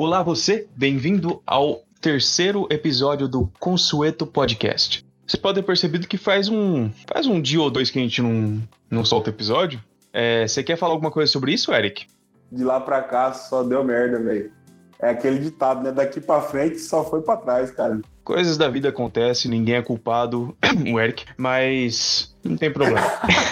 Olá você, bem-vindo ao terceiro episódio do Consueto Podcast. Vocês podem ter percebido que faz um, faz um dia ou dois que a gente não, não solta episódio. É, você quer falar alguma coisa sobre isso, Eric? De lá pra cá só deu merda, velho. É aquele ditado, né? Daqui pra frente só foi pra trás, cara. Coisas da vida acontecem, ninguém é culpado, o Eric, mas não tem problema.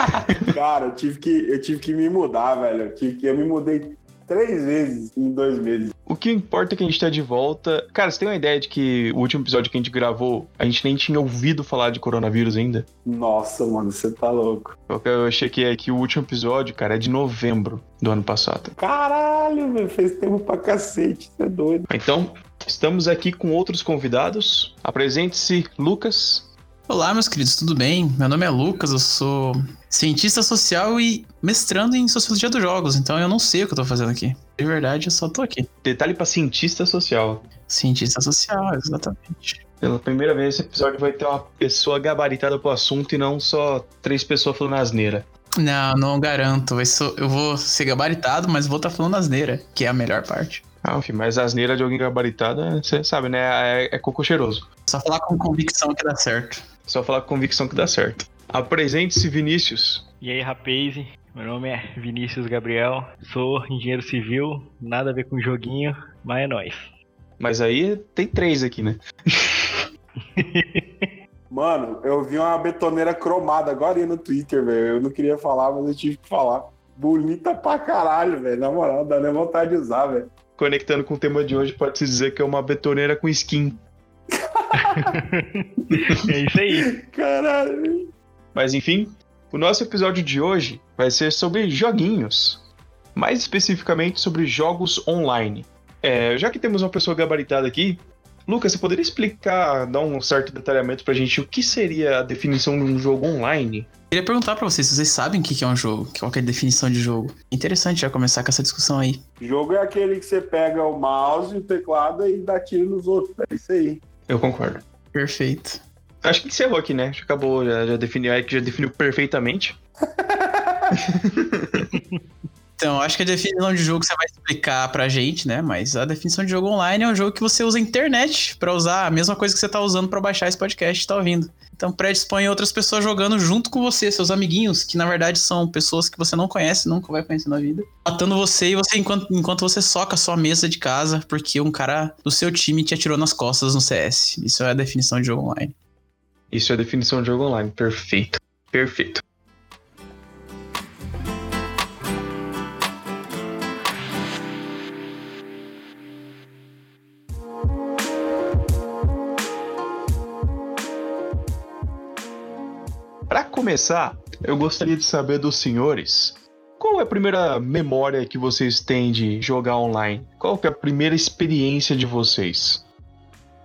cara, eu tive que, eu tive que me mudar, velho. Eu, tive que, eu me mudei três vezes em dois meses. O que importa é que a gente tá de volta. Cara, você tem uma ideia de que o último episódio que a gente gravou, a gente nem tinha ouvido falar de coronavírus ainda? Nossa, mano, você tá louco. Eu achei que, é que o último episódio, cara, é de novembro do ano passado. Caralho, velho, fez tempo pra cacete, você é doido. Então, estamos aqui com outros convidados. Apresente-se, Lucas. Olá, meus queridos, tudo bem? Meu nome é Lucas, eu sou cientista social e mestrando em sociologia dos jogos, então eu não sei o que eu tô fazendo aqui. De verdade, eu só tô aqui. Detalhe para cientista social. Cientista social, exatamente. Pela primeira vez, esse episódio vai ter uma pessoa gabaritada pro assunto e não só três pessoas falando asneira. Não, não garanto. Eu vou ser gabaritado, mas vou estar tá falando asneira, que é a melhor parte. Ah, enfim, mas asneira de alguém gabaritada, você sabe, né? É, é coco cheiroso. Só falar com convicção que dá certo. Só falar com convicção que dá certo. Apresente-se, Vinícius. E aí, rapaz? Meu nome é Vinícius Gabriel, sou engenheiro civil, nada a ver com joguinho, mas é nóis. Mas aí tem três aqui, né? Mano, eu vi uma betoneira cromada agora no Twitter, velho. Eu não queria falar, mas eu tive que falar. Bonita pra caralho, velho. Na moral, dá nem vontade de usar, velho. Conectando com o tema de hoje, pode-se dizer que é uma betoneira com skin. é isso aí. Caralho. Mas enfim, o nosso episódio de hoje vai ser sobre joguinhos. Mais especificamente sobre jogos online. É, já que temos uma pessoa gabaritada aqui, Lucas, você poderia explicar, dar um certo detalhamento pra gente o que seria a definição de um jogo online? Queria perguntar para vocês se vocês sabem o que é um jogo, qual é a definição de jogo. Interessante já começar com essa discussão aí. Jogo é aquele que você pega o mouse e o teclado e dá tiro nos outros. É isso aí. Eu concordo. Perfeito. Acho que encerrou aqui, né? Acho que acabou, já, já definiu, já definiu perfeitamente. Então, acho que a definição de jogo você vai explicar pra gente, né? Mas a definição de jogo online é um jogo que você usa a internet para usar a mesma coisa que você tá usando para baixar esse podcast e tá ouvindo. Então, predispõe outras pessoas jogando junto com você, seus amiguinhos, que na verdade são pessoas que você não conhece, nunca vai conhecer na vida. Matando você e você, enquanto, enquanto você soca a sua mesa de casa, porque um cara do seu time te atirou nas costas no CS. Isso é a definição de jogo online. Isso é a definição de jogo online. Perfeito. Perfeito. Para começar, eu gostaria de saber dos senhores qual é a primeira memória que vocês têm de jogar online? Qual é a primeira experiência de vocês?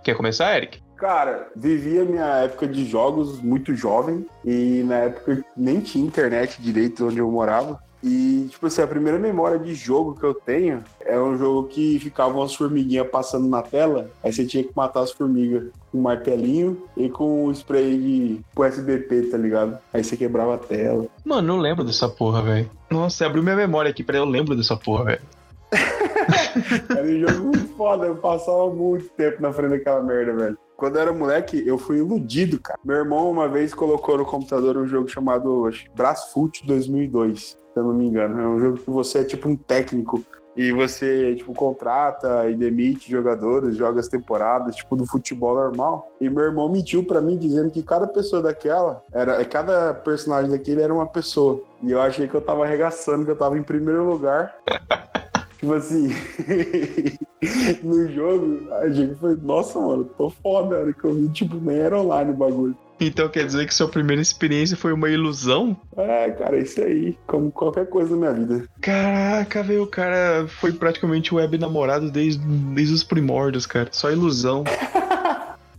Quer começar, Eric? Cara, vivi a minha época de jogos muito jovem e na época nem tinha internet direito onde eu morava. E, tipo assim, a primeira memória de jogo que eu tenho é um jogo que ficavam umas formiguinhas passando na tela, aí você tinha que matar as formigas com um martelinho e com um spray de USBP, tá ligado? Aí você quebrava a tela. Mano, não lembro dessa porra, velho. Nossa, abriu minha memória aqui, peraí, eu lembro dessa porra, velho. Era um jogo muito foda, eu passava muito tempo na frente daquela merda, velho. Quando eu era moleque, eu fui iludido, cara. Meu irmão uma vez colocou no computador um jogo chamado Brasfoot 2002, se eu não me engano. É um jogo que você é tipo um técnico e você, tipo, contrata e demite jogadores, joga as temporadas, tipo, do futebol normal. E meu irmão mentiu para mim dizendo que cada pessoa daquela, era cada personagem daquele era uma pessoa. E eu achei que eu tava arregaçando, que eu tava em primeiro lugar. tipo assim, no jogo, a gente foi, nossa, mano, tô foda. A hora que eu vi, tipo, nem era online o bagulho. Então quer dizer que sua primeira experiência foi uma ilusão? É, cara, isso aí, como qualquer coisa na minha vida. Caraca, velho, o cara foi praticamente web namorado desde, desde os primórdios, cara. Só ilusão.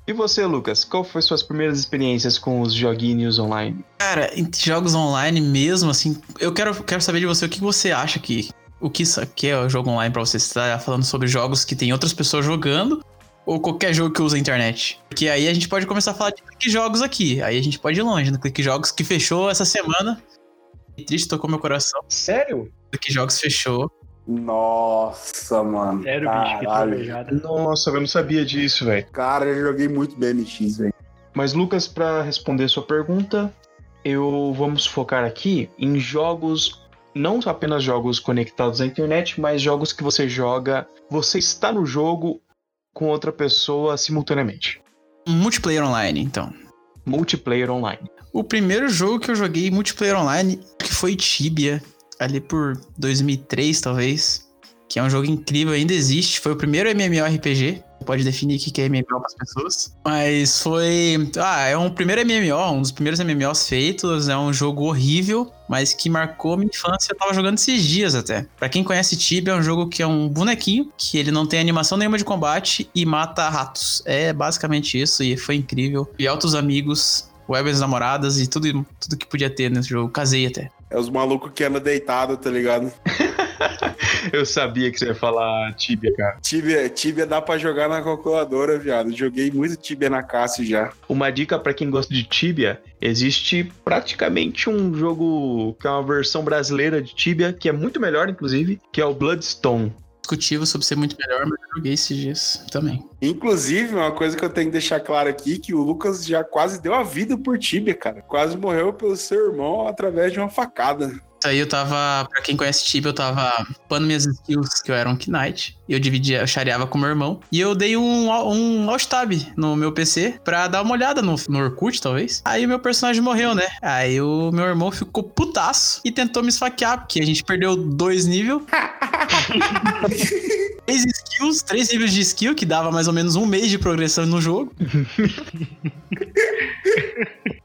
E você, Lucas? Qual foi suas primeiras experiências com os joguinhos online? Cara, em jogos online mesmo, assim, eu quero, quero saber de você o que você acha que. O que, que é o jogo online pra você? Você tá falando sobre jogos que tem outras pessoas jogando ou qualquer jogo que usa a internet? Porque aí a gente pode começar a falar de clique jogos aqui. Aí a gente pode ir longe no clique jogos que fechou essa semana. Que triste, tocou meu coração. Sério? Clique jogos fechou. Nossa, mano. Sério, bicho, que Caralho. Nossa, eu não sabia disso, velho. Cara, eu joguei muito BMX, velho. Mas, Lucas, pra responder sua pergunta, eu vamos focar aqui em jogos, não apenas jogos conectados à internet, mas jogos que você joga, você está no jogo com outra pessoa simultaneamente. Multiplayer online, então. Multiplayer online. O primeiro jogo que eu joguei multiplayer online que foi Tibia, ali por 2003 talvez, que é um jogo incrível, ainda existe, foi o primeiro MMORPG. Pode definir o que é MMO para as pessoas. Mas foi. Ah, é um primeiro MMO, um dos primeiros MMOs feitos. É um jogo horrível, mas que marcou minha infância. Eu tava jogando esses dias até. Pra quem conhece Tibia, é um jogo que é um bonequinho, que ele não tem animação nenhuma de combate e mata ratos. É basicamente isso, e foi incrível. E altos amigos, webs namoradas e tudo, tudo que podia ter nesse jogo. Casei até. É os malucos que andam deitado, tá ligado? Eu sabia que você ia falar Tibia, cara. Tibia, tibia dá pra jogar na calculadora, viado. Joguei muito Tibia na Cássio já. Uma dica pra quem gosta de Tibia: existe praticamente um jogo que é uma versão brasileira de Tibia, que é muito melhor, inclusive, que é o Bloodstone. Discutível sobre ser muito melhor, mas eu joguei esses dias também. Inclusive, uma coisa que eu tenho que deixar claro aqui, que o Lucas já quase deu a vida por Tibia, cara. Quase morreu pelo seu irmão através de uma facada. Isso aí eu tava, pra quem conhece Tibia, eu tava upando minhas skills, que eu era um Knight. E eu dividia, eu chareava com meu irmão. E eu dei um, um alt tab no meu PC pra dar uma olhada no, no Orkut, talvez. Aí o meu personagem morreu, né? Aí o meu irmão ficou putaço e tentou me esfaquear, porque a gente perdeu dois níveis. três skills, três níveis de skill, que dava mais ou menos um mês de progressão no jogo.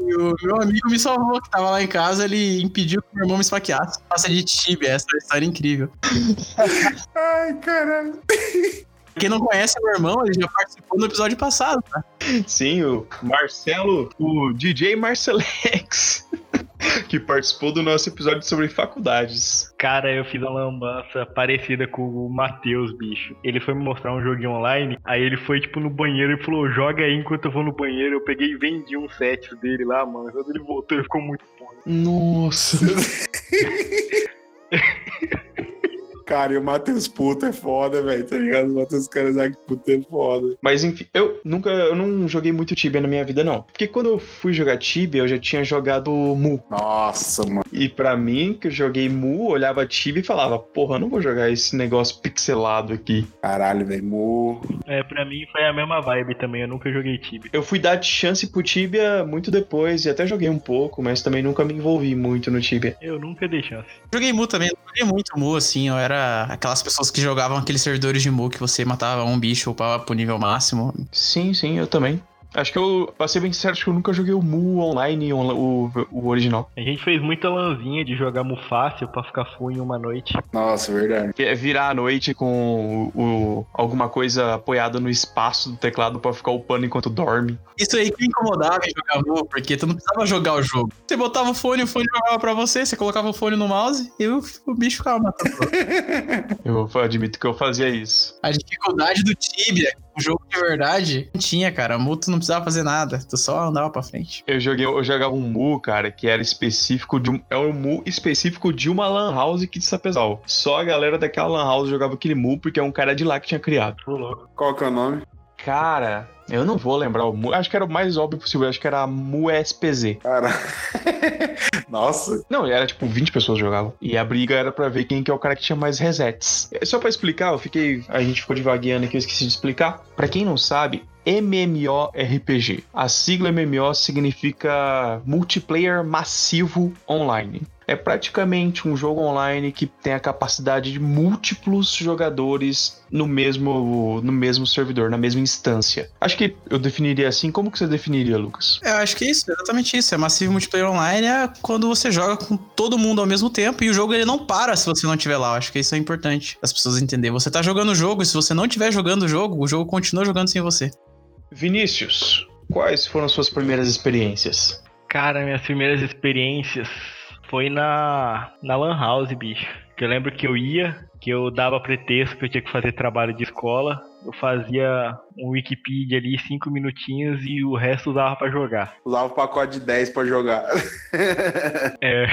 e o meu amigo me salvou, que tava lá em casa, ele impediu que meu irmão me esfaqueasse. Nossa, de Tibia, essa é uma história incrível. Ai, caralho. Quem não conhece meu irmão, ele já participou no episódio passado, tá? Sim, o Marcelo, o DJ Marcelex, que participou do nosso episódio sobre faculdades. Cara, eu fiz uma lambança parecida com o Matheus, bicho. Ele foi me mostrar um joguinho online, aí ele foi, tipo, no banheiro e falou, joga aí enquanto eu vou no banheiro. Eu peguei e vendi um set dele lá, mano. Quando ele voltou, ele ficou muito bom. Nossa. Cara, e o Matheus Puto é foda, velho, tá ligado? O Matheus Karazaki Puto é foda. Mas enfim, eu nunca, eu não joguei muito Tibia na minha vida, não. Porque quando eu fui jogar Tibia, eu já tinha jogado Mu. Nossa, mano. E pra mim, que eu joguei Mu, olhava Tibia e falava, porra, eu não vou jogar esse negócio pixelado aqui. Caralho, velho. Mu. É, pra mim foi a mesma vibe também, eu nunca joguei Tibia. Eu fui dar chance pro Tibia muito depois, e até joguei um pouco, mas também nunca me envolvi muito no Tibia. Eu nunca dei chance. Joguei Mu também, não joguei muito Mu, assim, eu era aquelas pessoas que jogavam aqueles servidores de Mu que você matava um bicho upava pro nível máximo. Sim, sim, eu também. Acho que eu, pra ser bem sincero, acho que eu nunca joguei o Mu online, o, o, original. A gente fez muita lanzinha de jogar Mu fácil pra ficar full em uma noite. Nossa, verdade. Que é virar a noite com o, o- alguma coisa apoiada no espaço do teclado pra ficar upando enquanto dorme. Isso aí que me incomodava em jogar Mu, porque tu não precisava jogar o jogo. Você botava o fone, o fone jogava pra você, você colocava o fone no mouse e o, o bicho ficava matando. Eu admito que eu fazia isso. A dificuldade do Tibia, um jogo de verdade, não tinha, cara. Mu tu não precisava fazer nada, tu só andava pra frente. Eu joguei, eu jogava um Mu, cara, que era específico de um. É um Mu específico de uma Lan House aqui de Sapezal. Só a galera daquela Lan House jogava aquele Mu porque é um cara de lá que tinha criado. Qual que é o nome? Cara, eu não vou lembrar o Mu. Acho que era o mais óbvio possível. Acho que era a Mu SPZ. Cara. Nossa. Não, era tipo 20 pessoas jogavam. E a briga era pra ver quem que é o cara que tinha mais resets. É, Só pra explicar, eu fiquei. A gente ficou devagueando aqui, eu esqueci de explicar. Pra quem não sabe, MMORPG. A sigla MMO significa Multiplayer Massivo Online. É praticamente um jogo online que tem a capacidade de múltiplos jogadores no mesmo, no mesmo servidor, na mesma instância. Acho que eu definiria assim. Como que você definiria, Lucas? Eu acho que é isso, exatamente isso. É massivo multiplayer online é quando você joga com todo mundo ao mesmo tempo e o jogo ele não para se você não estiver lá. Eu acho que isso é importante as pessoas entenderem. Você tá jogando o jogo e se você não estiver jogando o jogo, o jogo continua jogando sem você. Vinícius, quais foram suas primeiras experiências? Cara, minhas primeiras experiências foi na, na Lan House, bicho. Que eu lembro que eu ia, que eu dava pretexto que eu tinha que fazer trabalho de escola. Eu fazia um Wikipedia ali, cinco minutinhos, e o resto usava pra jogar. Usava o pacote de 10 pra jogar. É,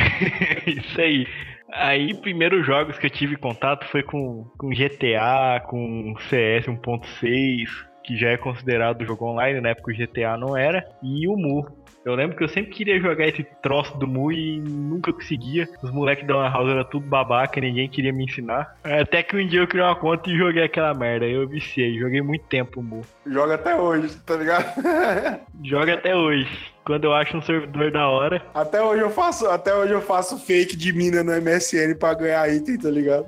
isso aí. Aí, primeiros jogos que eu tive contato foi com, com GTA, com CS 1.6, que já é considerado jogo online, na época o GTA não era, e o Mu. Eu lembro que eu sempre queria jogar esse troço do Mu e nunca conseguia. Os moleques da Lan House eram tudo babaca, ninguém queria me ensinar. Até que um dia eu criei uma conta e joguei aquela merda. Aí eu viciei, joguei muito tempo o Mu. Joga até hoje, tá ligado? Joga até hoje. Quando eu acho um servidor da hora. Até hoje eu faço, até hoje eu faço fake de mina no MSN pra ganhar item, tá ligado?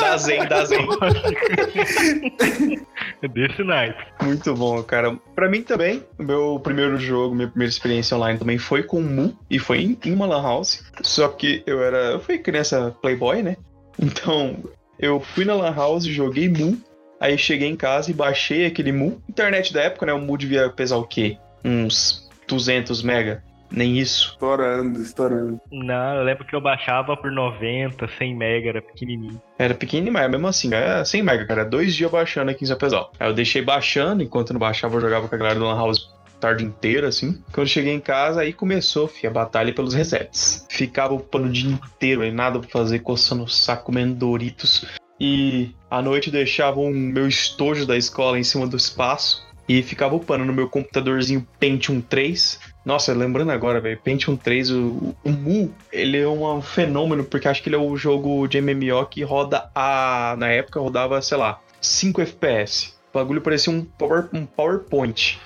Dá zen, dá zen. Desse naipe. Muito bom, cara. Pra mim também, meu primeiro jogo, minha primeira experiência online também foi com Mu e foi em, em uma lan house. Só que eu era, eu fui criança playboy, né? Então, eu fui na lan house, joguei Mu, aí cheguei em casa e baixei aquele Mu. Internet da época, né? O Mu devia pesar o quê? Uns 200 mega. Nem isso. Estourando, estourando. Não, eu lembro que eu baixava por 90, 100 mega, era pequenininho. Era pequeno, mas mesmo assim, é 100 mega, cara. Dois dias baixando aqui em São Pesal. Aí eu deixei baixando, enquanto não baixava, eu jogava com a galera do Lan House a tarde inteira, assim. Quando eu cheguei em casa, aí começou, fi, a batalha pelos resets. Ficava upando o dia inteiro, aí nada pra fazer, coçando o saco, comendo Doritos. E à noite deixava o meu estojo da escola em cima do espaço e ficava upando no meu computadorzinho Pentium 3. Nossa, lembrando agora, velho, Pentium 3, o, o Mu, ele é um fenômeno, porque acho que ele é o jogo de MMO que roda a. Na época rodava, sei lá, 5 FPS. O bagulho parecia um, power, um PowerPoint.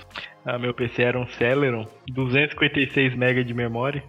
Ah, meu PC era um Celeron, 256 MB de memória.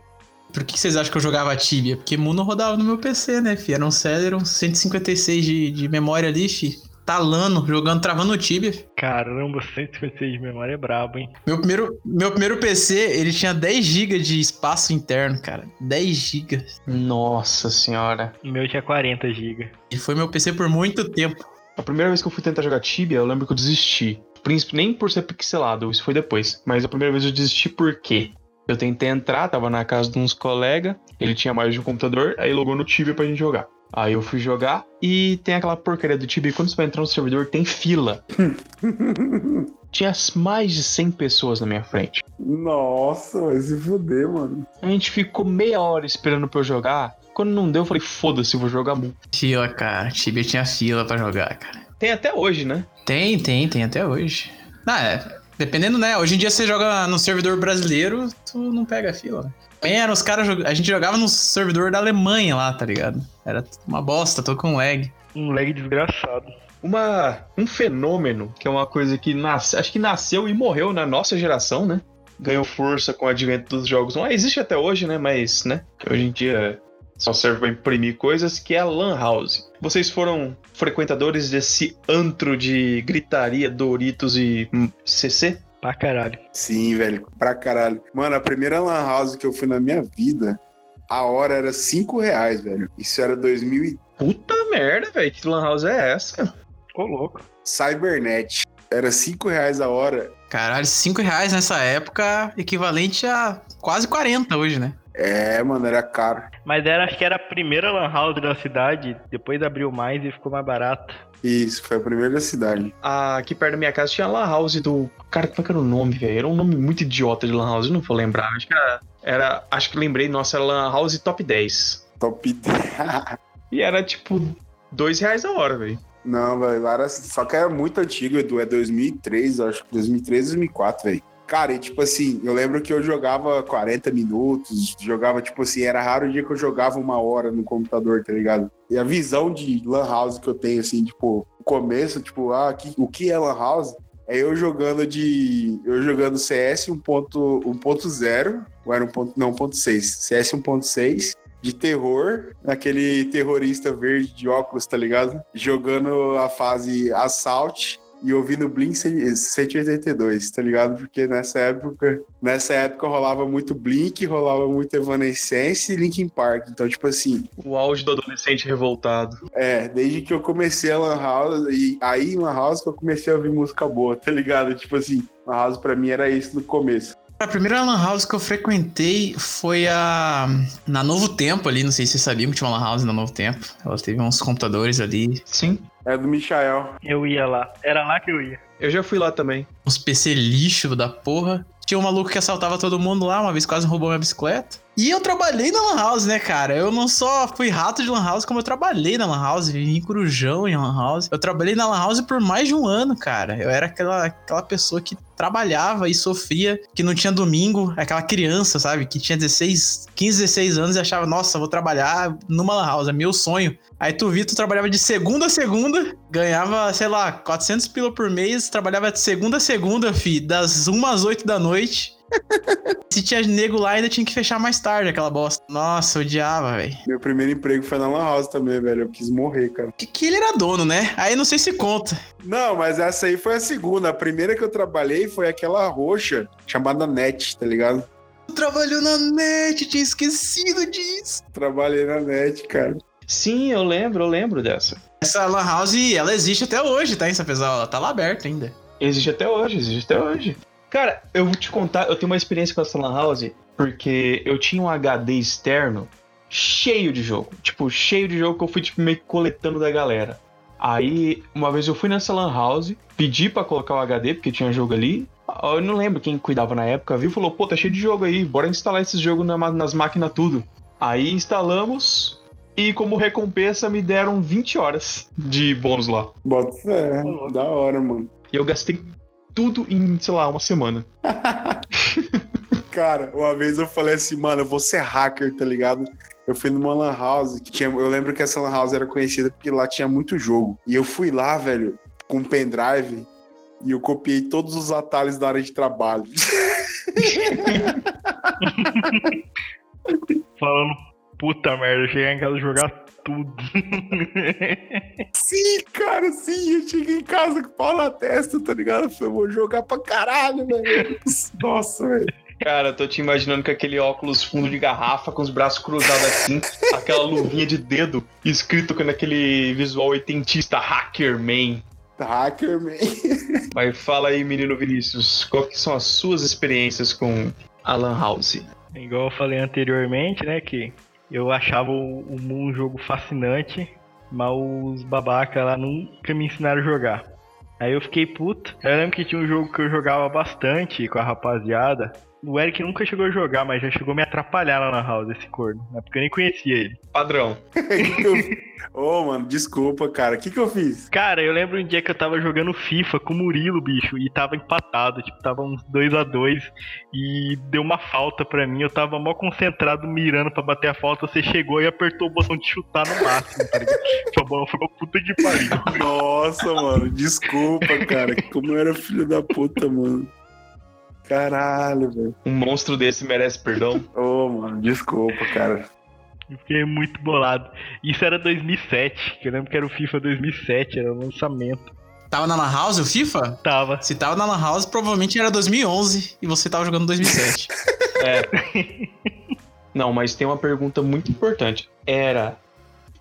Por que vocês acham que eu jogava Tibia? Porque Mu não rodava no meu PC, né, fi? Era um Celeron, 156 de, de memória ali, fi. Talando, jogando, travando o Tibia. Caramba, 156 de memória é brabo, hein? Meu primeiro, meu primeiro PC, ele tinha 10 GB de espaço interno, cara. 10 GB. Nossa senhora. O meu tinha 40 GB. E foi meu PC por muito tempo. A primeira vez que eu fui tentar jogar Tibia, eu lembro que eu desisti. Príncipe, nem por ser pixelado, isso foi depois. Mas a primeira vez eu desisti por quê? Eu tentei entrar, tava na casa de uns colegas, ele tinha mais de um computador, aí logou no Tibia pra gente jogar. Aí eu fui jogar e tem aquela porcaria do Tibia, quando você vai entrar no servidor, tem fila. Tinha mais de 100 pessoas na minha frente. Nossa, vai se fuder, mano. A gente ficou meia hora esperando pra eu jogar. Quando não deu, eu falei, foda-se, vou jogar Mu. Fila, cara. Tibia tinha fila pra jogar, cara. Tem até hoje, né? Tem, tem, tem até hoje. Ah, é. Dependendo, né? Hoje em dia você joga no servidor brasileiro, tu não pega fila, né? Também eram os caras. A gente jogava no servidor da Alemanha lá, tá ligado? Era uma bosta, tô com lag. Um lag desgraçado. Uma, um fenômeno, que é uma coisa que nasce, acho que nasceu e morreu na nossa geração, né? Ganhou força com o advento dos jogos. Não existe até hoje, né? Mas, né? Hoje em dia só serve para imprimir coisas, que é a Lan House. Vocês foram frequentadores desse antro de gritaria, Doritos e hum, CC? Pra caralho. Sim, velho, pra caralho. Mano, a primeira lan house que eu fui na minha vida, a hora era 5 reais, velho. Isso era 2000 e... Puta merda, velho. Que Lan House é essa? Ficou louco. Cybernet. Era 5 reais a hora. Caralho, 5 reais nessa época, equivalente a quase 40 hoje, né? É, mano, era caro. Mas era, acho que era a primeira lan house da cidade, depois abriu mais e ficou mais barato. Isso, foi a primeira da cidade. Ah, Aqui perto da minha casa tinha a Lan House do. Cara, como é que era o nome, velho? Era um nome muito idiota de Lan House, eu não vou lembrar. Acho que era. era acho que lembrei, nossa, era Lan House Top 10. Top 10. E era tipo dois reais a hora, velho. Não, velho, lá era... só que era muito antigo, Edu. É 2003, acho que 2003, 2004, velho. Cara, e tipo assim, eu lembro que eu jogava 40 minutos, jogava, tipo assim, era raro o dia que eu jogava uma hora no computador, tá ligado? E a visão de Lan House que eu tenho, assim, tipo, no começo, tipo, ah, que, o que é Lan House? É eu jogando de. Eu jogando CS 1.0, ou era 1. Não, 1.6. CS 1.6 de terror, aquele terrorista verde de óculos, tá ligado? Jogando a fase Assault e ouvindo Blink 182, tá ligado? Porque nessa época, nessa época rolava muito Blink, rolava muito Evanescence e Linkin Park. Então, tipo assim, O auge do adolescente revoltado. é, desde que eu comecei a Lan House, e aí em Lan House que eu comecei a ouvir música boa, tá ligado? Tipo assim, Lan House pra mim era isso no começo. A primeira lan house que eu frequentei foi a. Na Novo Tempo ali, não sei se vocês sabiam que tinha uma lan house na Novo Tempo. Ela teve uns computadores ali, Sim. É do Michael. Eu ia lá. Era lá que eu ia. Eu já fui lá também. uns PC lixo da porra. Tinha um maluco que assaltava todo mundo lá, uma vez quase roubou minha bicicleta. E eu trabalhei na Lan House, né, cara? Eu não só fui rato de Lan House, como eu trabalhei na Lan House, vivi em Corujão em Lan House. Eu trabalhei na Lan House por mais de um ano, cara. Eu era aquela, aquela pessoa que trabalhava e sofria, que não tinha domingo, aquela criança, sabe? Que tinha 16, 15, 16 anos e achava, nossa, vou trabalhar numa Lan House, é meu sonho. Aí tu vi, tu trabalhava de segunda a segunda, ganhava, sei lá, 400 pila por mês, trabalhava de segunda a segunda, fi, das 1 às 8 da noite. Se tinha nego lá, ainda tinha que fechar mais tarde aquela bosta. Nossa, eu odiava, velho. Meu primeiro emprego foi na Lan House também, velho. Eu quis morrer, cara. Que, que ele era dono, né? Aí não sei se conta. Não, mas essa aí foi a segunda. A primeira que eu trabalhei foi aquela roxa, chamada NET, tá ligado? Trabalhou na net, tinha esquecido disso. Trabalhei na NET, cara. Sim, eu lembro, eu lembro dessa. Essa Lan House, ela existe até hoje, tá, em Sapezal? Ela tá lá aberta ainda. Existe até hoje, existe até hoje. Cara, eu vou te contar, eu tenho uma experiência com essa Lan House, porque eu tinha um HD externo cheio de jogo. Tipo, cheio de jogo que eu fui tipo, meio que coletando da galera. Aí, uma vez eu fui nessa Lan House, pedi pra colocar o HD, porque tinha jogo ali. Eu não lembro quem cuidava na época, viu? Falou, pô, tá cheio de jogo aí, bora instalar esses jogos na, nas máquinas tudo. Aí instalamos, e como recompensa me deram 20 horas de bônus lá. Bota fé, da hora, mano. E eu gastei tudo em, sei lá, uma semana. Cara, uma vez eu falei assim, mano, eu vou ser hacker, tá ligado? Eu fui numa lan house, que tinha, eu lembro que essa lan house era conhecida porque lá tinha muito jogo. E eu fui lá, velho, com um pendrive e eu copiei todos os atalhos da área de trabalho. Falando, puta merda, eu cheguei em casa e jogar tudo. sim, cara, sim. Eu cheguei em casa com o pau na testa, tá ligado? Eu falei, vou jogar pra caralho, velho. Nossa, velho. Cara, tô te imaginando com aquele óculos fundo de garrafa, com os braços cruzados assim, aquela luvinha de dedo, escrito com aquele visual oitentista Hackerman. Hackerman. Mas fala aí, menino Vinícius, qual que são as suas experiências com Alan House? Igual eu falei anteriormente, né, que eu achava o, o um jogo fascinante, mas os babaca lá nunca me ensinaram a jogar. Aí eu fiquei puto. Eu lembro que tinha um jogo que eu jogava bastante com a rapaziada, o Eric nunca chegou a jogar, mas já chegou a me atrapalhar lá na house, esse corno. Né? Porque eu nem conhecia ele. Padrão. Ô, oh, mano, desculpa, cara. O que que eu fiz? Cara, eu lembro um dia que eu tava jogando FIFA com o Murilo, bicho, e tava empatado. Tipo, tava uns 2 a 2 e deu uma falta pra mim. Eu tava mal concentrado mirando pra bater a falta. Você chegou e apertou o botão de chutar no máximo, tá ligado? a bola foi uma puta de pariu. Nossa, mano, desculpa, cara. Como eu era filho da puta, mano. Caralho, velho. Um monstro desse merece perdão? Ô, oh, mano, desculpa, cara. Eu fiquei muito bolado. Isso era 2007, que eu lembro que era o FIFA 2007, era o lançamento. Tava na Lan House o FIFA? Tava. Se tava na Lan House, provavelmente era 2011 e você tava jogando 2007. é. Não, mas tem uma pergunta muito importante. Era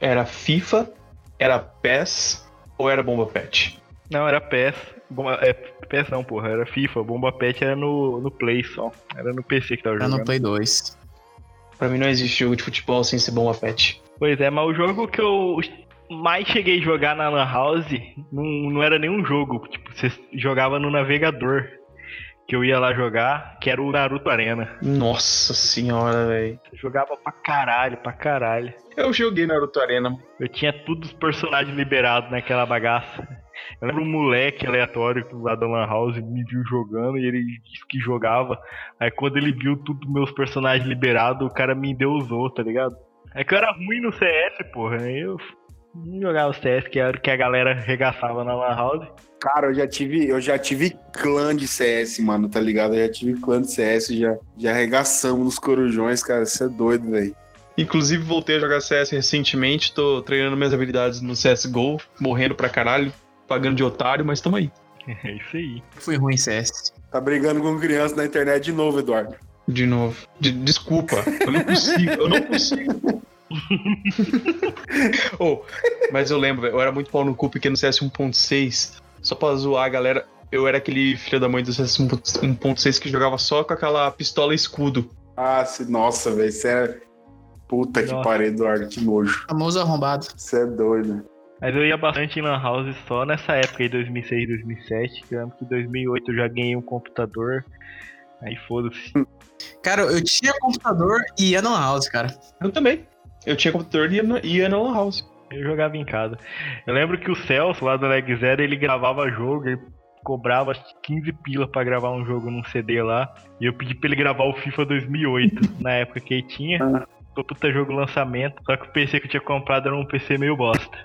era FIFA, era PES ou era Bomba Pet? Não, era PES. Bomba, é, PS não, porra, era FIFA. Bomba Pet era no, no Play só. Era no PC que tava jogando. Era no Play 2. Pra mim não existe jogo de futebol sem ser Bomba Pet. Pois é, mas o jogo que eu mais cheguei a jogar na Lan House não, não era nenhum jogo. Tipo, você jogava no navegador. Que eu ia lá jogar, que era o Naruto Arena. Nossa senhora, velho. Jogava pra caralho, pra caralho. Eu joguei Naruto Arena. Eu tinha todos os personagens liberados naquela bagaça. Eu lembro um moleque aleatório lá da Lan House me viu jogando e ele disse que jogava. Aí quando ele viu tudo meus personagens liberados, o cara me endeusou, tá ligado? É que eu era ruim no CS, porra. Aí eu não jogava o CS, que era o que a galera regaçava na Lan House. Cara, eu já tive, eu já tive clã de CS, mano, tá ligado? Eu já tive clã de CS, já, já arregaçamos nos corujões, cara. Isso é doido, velho. Inclusive, voltei a jogar CS recentemente, tô treinando minhas habilidades no CSGO, morrendo pra caralho pagando de otário, mas tamo aí. É isso aí. Foi ruim CS. Tá brigando com criança na internet de novo, Eduardo. De novo. De, desculpa. Eu não consigo. Eu não consigo. oh, mas eu lembro, eu era muito pau no cu pequeno CS 1.6. Só pra zoar a galera, eu era aquele filho da mãe do CS 1.6 que jogava só com aquela pistola escudo. Ah, se, nossa, velho, você é. Puta nossa. que pariu, Eduardo, que nojo. Famoso arrombado. Você é doido. Mas eu ia bastante em Lan House só nessa época aí, 2006, 2007. Que eu lembro que em 2008 eu já ganhei um computador. Aí foda-se. Cara, eu tinha computador e ia no house, cara. Eu também. Eu tinha computador e ia, na Lan House. Eu jogava em casa. Eu lembro que o Celso, lá do Leg Zero, ele gravava jogo, ele cobrava acho que 15 pila pra gravar um jogo num CD lá. E eu pedi pra ele gravar o FIFA 2008, na época que ele tinha. Foi puta jogo lançamento, só que o PC que eu tinha comprado era um PC meio bosta.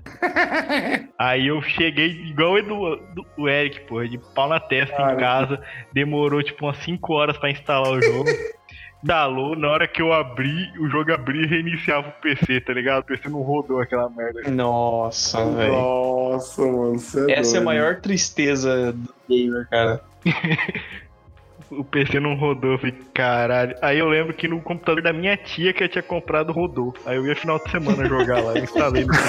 Aí eu cheguei igual o, Edu, do- o Eric, porra, de pau na testa em casa. Demorou tipo umas 5 horas pra instalar o jogo. Dalou, na hora que eu abri, o jogo abria e reiniciava o PC, tá ligado? O PC não rodou aquela merda. Nossa, velho. Nossa, mano. Você é Essa é a doido. maior tristeza do gamer, cara. O PC não rodou, eu falei, caralho. Aí eu lembro que no computador da minha tia que eu tinha comprado rodou. Aí eu ia final de semana jogar lá, eu instalei no dela.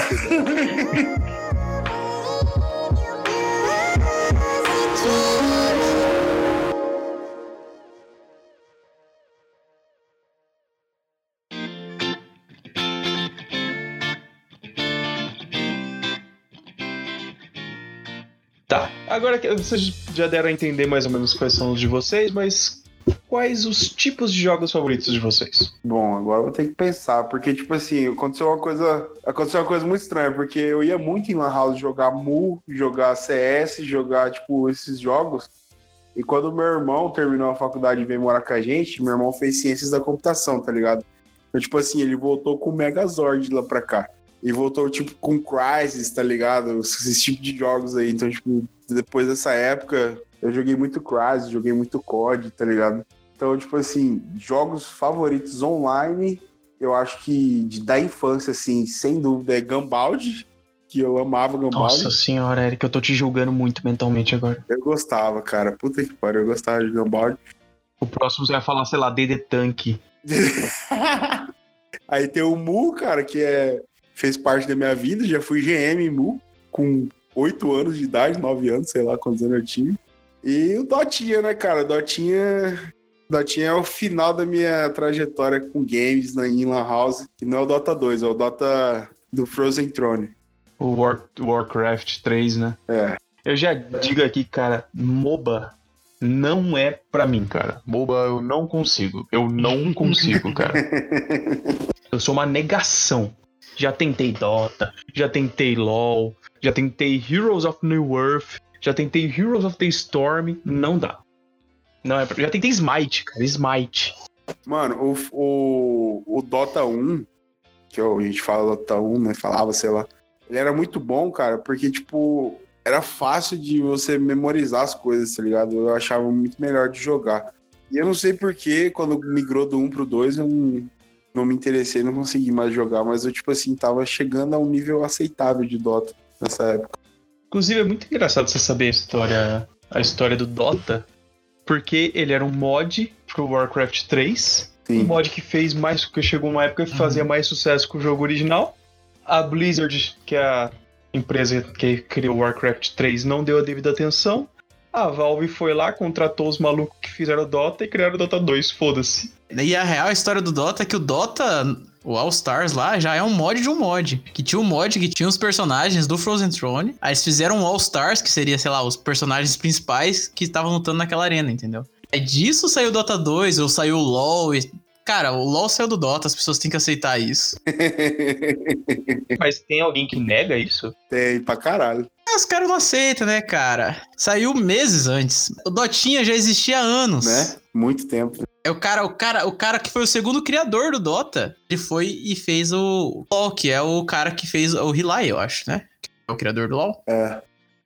Agora que vocês já deram a entender mais ou menos quais são os de vocês, mas quais os tipos de jogos favoritos de vocês? Bom, agora eu vou ter que pensar, porque, tipo assim, aconteceu uma coisa. Aconteceu uma coisa muito estranha, porque eu ia muito em Lan House jogar Mu, jogar CS, jogar, tipo, esses jogos. E quando meu irmão terminou a faculdade e veio morar com a gente, meu irmão fez ciências da computação, tá ligado? Então, tipo assim, ele voltou com o Megazord lá pra cá. E voltou, tipo, com Crysis, tá ligado? Esse tipo de jogos aí. Então, tipo, depois dessa época, eu joguei muito Crysis, joguei muito COD, tá ligado? Então, tipo assim, jogos favoritos online, eu acho que de, da infância, assim, sem dúvida, é Gambald, que eu amava Gambald. Nossa senhora, Eric, eu tô te julgando muito mentalmente agora. Eu gostava, cara. Puta que pariu, eu gostava de Gambald. O próximo você vai falar, sei lá, DD Tank. Aí tem o Mu, cara, que é, fez parte da minha vida. Já fui GM Mu, com 8 anos de idade, 9 anos, sei lá quantos anos eu tinha. E o Dotinha, né, cara? Dotinha, Dotinha é o final da minha trajetória com games na Lan House. Que não é o Dota 2, é o Dota do Frozen Throne. O War- Warcraft 3, né? É. Eu já digo aqui, cara, MOBA não é pra mim, cara. MOBA eu não consigo. Eu não consigo, cara. Eu sou uma negação. Já tentei Dota, já tentei LoL, já tentei Heroes of New Earth, já tentei Heroes of the Storm, não dá. Não é. Já tentei Smite, cara, Smite. Mano, o, o, o Dota 1, que a gente fala Dota 1, né? Falava, sei lá. Ele era muito bom, cara, porque, tipo, era fácil de você memorizar as coisas, tá ligado? Eu achava muito melhor de jogar. E eu não sei porquê, quando migrou do 1 pro 2, eu não, não me interessei, não consegui mais jogar, mas eu, tipo assim, tava chegando a um nível aceitável de Dota nessa época. Inclusive, é muito engraçado você saber a história, a história do Dota, porque ele era um mod pro Warcraft 3, um Sim. mod que fez mais, que chegou uma época que fazia mais sucesso que o jogo original. A Blizzard, que é a empresa que criou o Warcraft 3, não deu a devida atenção. A Valve foi lá, contratou os malucos que fizeram o Dota e criaram o Dota 2, foda-se. E a real história do Dota é que o Dota, o All Stars lá, já é um mod de um mod. Que tinha um mod que tinha os personagens do Frozen Throne. Aí eles fizeram um All Stars, que seria, sei lá, os personagens principais que estavam lutando naquela arena, entendeu? É disso saiu o Dota 2, ou saiu o LoL. E... Cara, o LoL saiu do Dota, as pessoas têm que aceitar isso. Mas tem alguém que nega isso? Tem pra caralho. Ah, Os caras não aceitam, né, cara? Saiu meses antes. O Dotinha já existia há anos. Né? Muito tempo. É o cara, o cara, o cara que foi o segundo criador do Dota. Ele foi e fez o LoL, que é o cara que fez o Relay, eu acho, né? É o criador do LoL. É.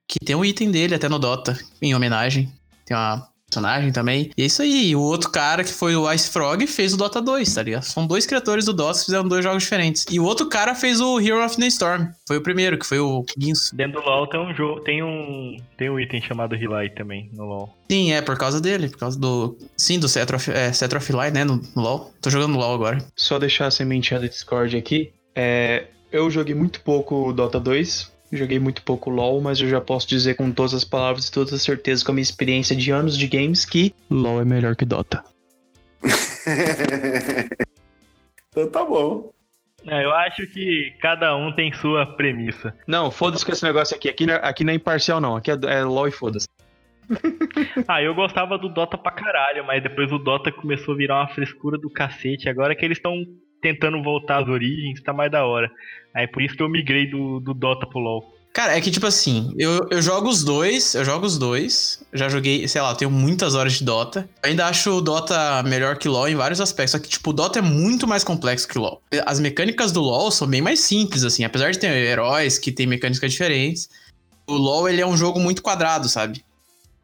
Que tem um item dele até no Dota, em homenagem. Tem uma personagem também. E é isso aí. O outro cara que foi o Ice Frog fez o Dota 2, tá ligado? São dois criadores do Dota que fizeram dois jogos diferentes. E o outro cara fez o Hero of the Storm. Foi o primeiro, que foi o Guinso. Dentro do LoL tem um jogo, tem um, tem um item chamado Relay também no LoL. Sim, é por causa dele, por causa do. Sim, do Cetro of, é, Cetro of Light, né? No, no LoL. Tô jogando no LoL agora. Só deixar a sementinha do Discord aqui. É, eu joguei muito pouco Dota 2, joguei muito pouco LoL, mas eu já posso dizer com todas as palavras e todas as certezas com a minha experiência de anos de games que LoL é melhor que Dota. então tá bom. É, eu acho que cada um tem sua premissa. Não, foda-se com esse negócio aqui. Aqui não é, aqui não é imparcial, não. Aqui é, é LoL e foda-se. ah, eu gostava do Dota pra caralho, mas depois o Dota começou a virar uma frescura do cacete. Agora que eles estão tentando voltar às origens, tá mais da hora. Aí por isso que eu migrei do, do Dota pro LoL. Cara, é que tipo assim, eu, eu jogo os dois, eu jogo os dois. Já joguei, sei lá, eu tenho muitas horas de Dota. Eu ainda acho o Dota melhor que LoL em vários aspectos. Só que, tipo, o Dota é muito mais complexo que o LoL. As mecânicas do LoL são bem mais simples, assim. Apesar de ter heróis que têm mecânicas diferentes. O LoL, ele é um jogo muito quadrado, sabe?